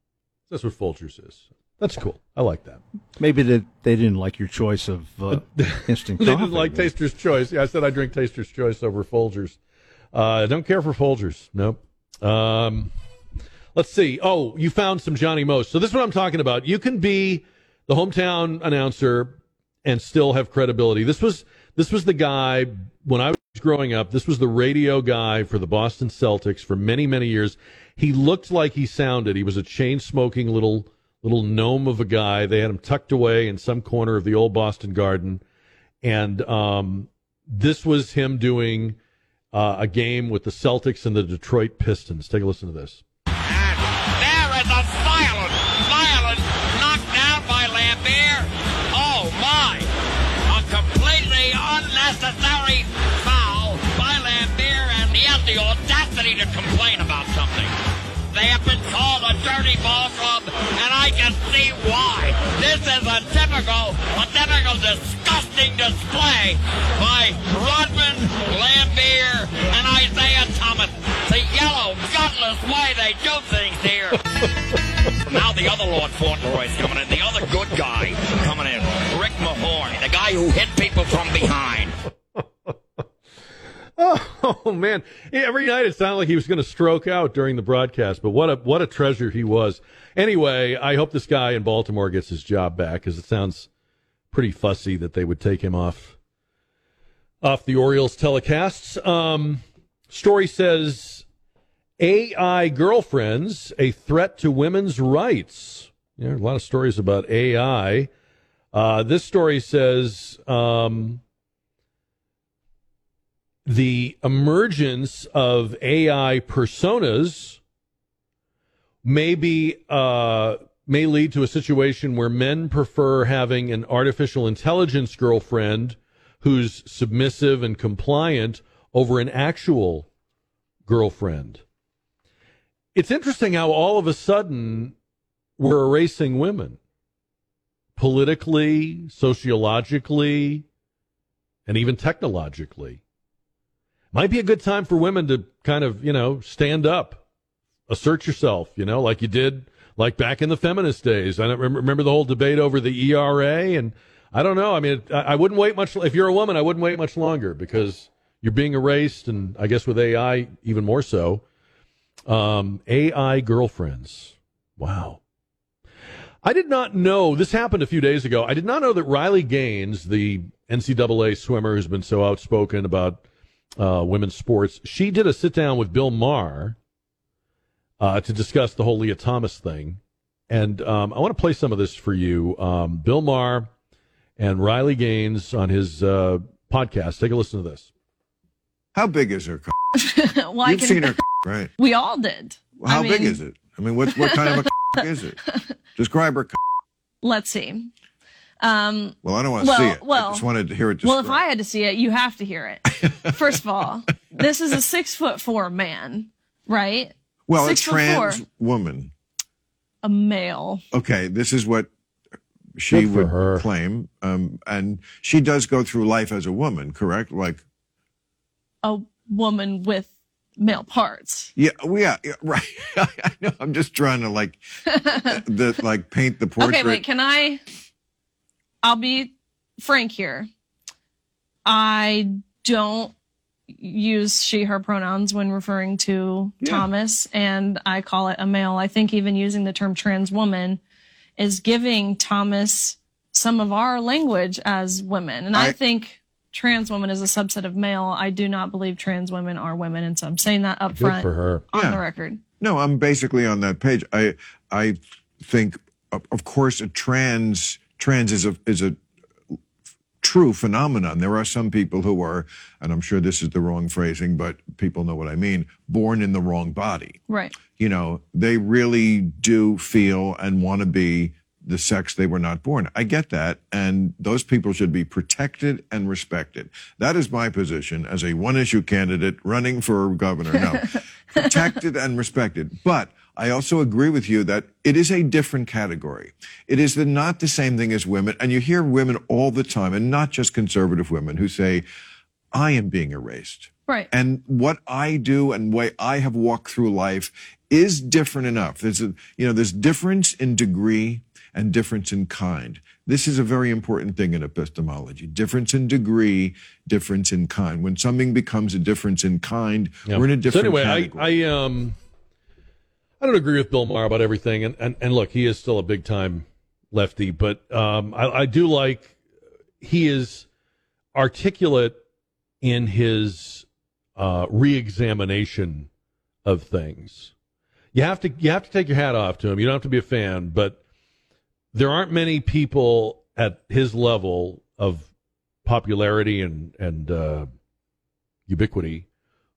That's what Folgers is. That's cool. I like that. Maybe they, they didn't like your choice of uh, instant they coffee. didn't like Taster's Choice. Yeah, I said I drink Taster's Choice over Folgers. Uh, I don't care for Folgers. Nope. Um, let's see. Oh, you found some Johnny Most. So this is what I'm talking about. You can be the hometown announcer and still have credibility. This was this was the guy when I was growing up. This was the radio guy for the Boston Celtics for many many years. He looked like he sounded. He was a chain smoking little little gnome of a guy. They had him tucked away in some corner of the old Boston Garden, and um, this was him doing uh, a game with the Celtics and the Detroit Pistons. Take a listen to this. ready to complain about something. They have been called a dirty ball club, and I can see why. This is a typical, a typical disgusting display by Rodman, Laimbeer, and Isiah Thomas. The yellow, gutless way they do things here. now the other Lord Fauntleroy's coming in, the other good guy coming in, Rick Mahorn, the guy who hit people from behind. Oh man! Every night it sounded like he was going to stroke out during the broadcast, but what a what a treasure he was. Anyway, I hope this guy in Baltimore gets his job back because it sounds pretty fussy that they would take him off off the Orioles telecasts. Um, story says AI girlfriends a threat to women's rights. Yeah, a lot of stories about AI. Uh, this story says. Um, the emergence of AI personas may be uh, may lead to a situation where men prefer having an artificial intelligence girlfriend who's submissive and compliant over an actual girlfriend. It's interesting how all of a sudden we're erasing women politically, sociologically, and even technologically might be a good time for women to kind of, you know, stand up, assert yourself, you know, like you did like back in the feminist days. I remember the whole debate over the ERA and I don't know. I mean, I wouldn't wait much if you're a woman, I wouldn't wait much longer because you're being erased and I guess with AI even more so. Um, AI girlfriends. Wow. I did not know this happened a few days ago. I did not know that Riley Gaines, the NCAA swimmer who's been so outspoken about uh, women's sports. She did a sit down with Bill Maher uh, to discuss the whole Lia Thomas thing. And um, I want to play some of this for you. Um, Bill Maher and Riley Gaines on his uh, podcast. Take a listen to this. How big is her? well, I You've can- seen her, right? We all did. How I big is it? I mean, what what kind of a is it? Describe her. Let's see. Um, Well, I don't want to well, see it. Well, I just wanted to hear it. well, if I had to see it, you have to hear it. First of all, this is a six foot four man, right? well, six a trans four, woman. a male. Okay, this is what she would her. claim, um, and she does go through life as a woman, correct? Like, a woman with male parts. yeah, well, yeah, yeah right. I know. I'm just trying to like the like paint the portrait. Okay, wait, can I? I'll be frank here. I don't use she, her pronouns when referring to Thomas, and I call it a male. I think even using the term trans woman is giving Thomas some of our language as women. And I, I- think trans woman is a subset of male. I do not believe trans women are women. And so I'm saying that up front for her. on Yeah. the record. No, I'm basically on that page. I I think, of of course, a trans trans is a is a true phenomenon. There are some people who are, and I'm sure this is the wrong phrasing, but people know what I mean, born in the wrong body. Right. You know, they really do feel and want to be the sex they were not born. I get that. And those people should be protected and respected. That is my position as a one issue candidate running for governor. No, protected and respected. But I also agree with you that it is a different category. It is the, not the same thing as women. And you hear women all the time, and not just conservative women, who say, I am being erased. Right. And what I do and way I have walked through life is different enough. There's a, you know, there's difference in degree and difference in kind. This is a very important thing in epistemology. Difference in degree, difference in kind. When something becomes a difference in kind, we're in a different so anyway, category. I, I um I don't agree with Bill Maher about everything, and, and, and look, he is still a big time lefty, but um, I, I do like he is articulate in his uh, re-examination of things. You have to you have to take your hat off to him. You don't have to be a fan, but there aren't many people at his level of popularity and and uh, ubiquity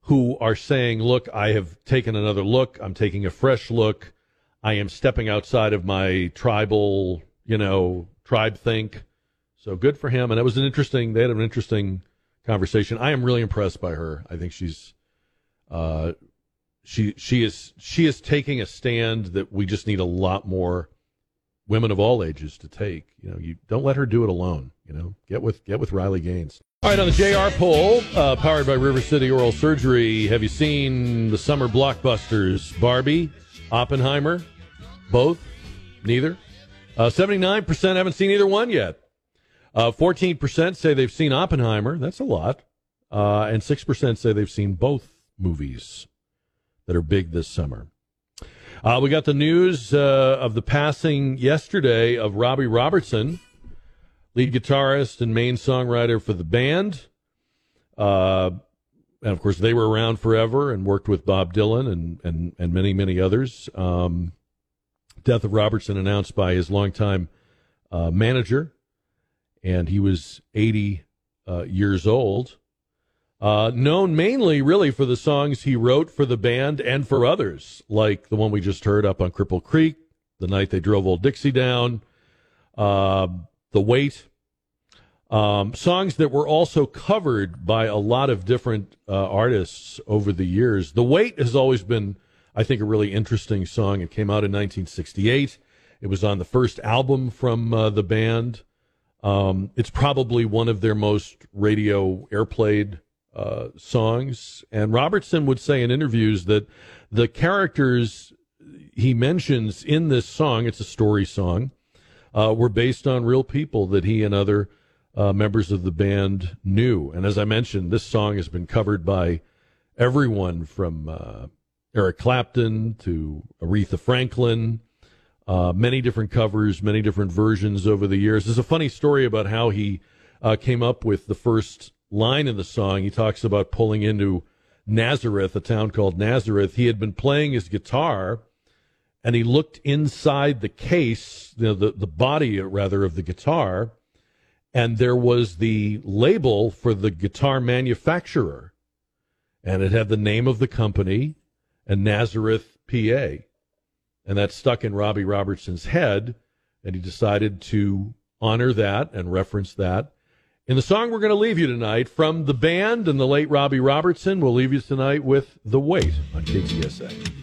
who are saying, "Look, I have taken another look. I'm taking a fresh look. I am stepping outside of my tribal, you know, tribe think." So good for him. And it was an interesting. They had an interesting conversation. I am really impressed by her. I think she's, uh, she she is she is taking a stand that we just need a lot more women of all ages to take. You know, you don't let her do it alone. You know, get with get with Riley Gaines. All right, on the JR poll, uh, powered by River City Oral Surgery, have you seen the summer blockbusters? Barbie, Oppenheimer, both, neither. Uh, Seventy-nine percent haven't seen either one yet. Uh, 14% say they've seen Oppenheimer. That's a lot. Uh, and 6% say they've seen both movies that are big this summer. Uh, we got the news uh, of the passing yesterday of Robbie Robertson, lead guitarist and main songwriter for the band. Uh, and of course, they were around forever and worked with Bob Dylan and, and, and many, many others. Um, death of Robertson announced by his longtime uh, manager, and he was 80 uh, years old. Uh, known mainly, really, for the songs he wrote for the band and for others, like the one we just heard up on Cripple Creek, The Night They Drove Old Dixie Down, uh, The Weight. Um, songs that were also covered by a lot of different uh, artists over the years. The Weight has always been, I think, a really interesting song. It came out in 1968. It was on the first album from uh, the band. Um, it's probably one of their most radio airplayed uh, songs. And Robertson would say in interviews that the characters he mentions in this song, it's a story song, uh, were based on real people that he and other uh, members of the band knew. And as I mentioned, this song has been covered by everyone from uh, Eric Clapton to Aretha Franklin. Uh, many different covers, many different versions over the years. There's a funny story about how he uh, came up with the first line in the song. He talks about pulling into Nazareth, a town called Nazareth. He had been playing his guitar and he looked inside the case, know, the, the body, rather, of the guitar, and there was the label for the guitar manufacturer. And it had the name of the company and Nazareth, PA. And that stuck in Robbie Robertson's head, and he decided to honor that and reference that in the song we're going to leave you tonight from the band and the late Robbie Robertson, we'll leave you tonight with The Weight on KTSA.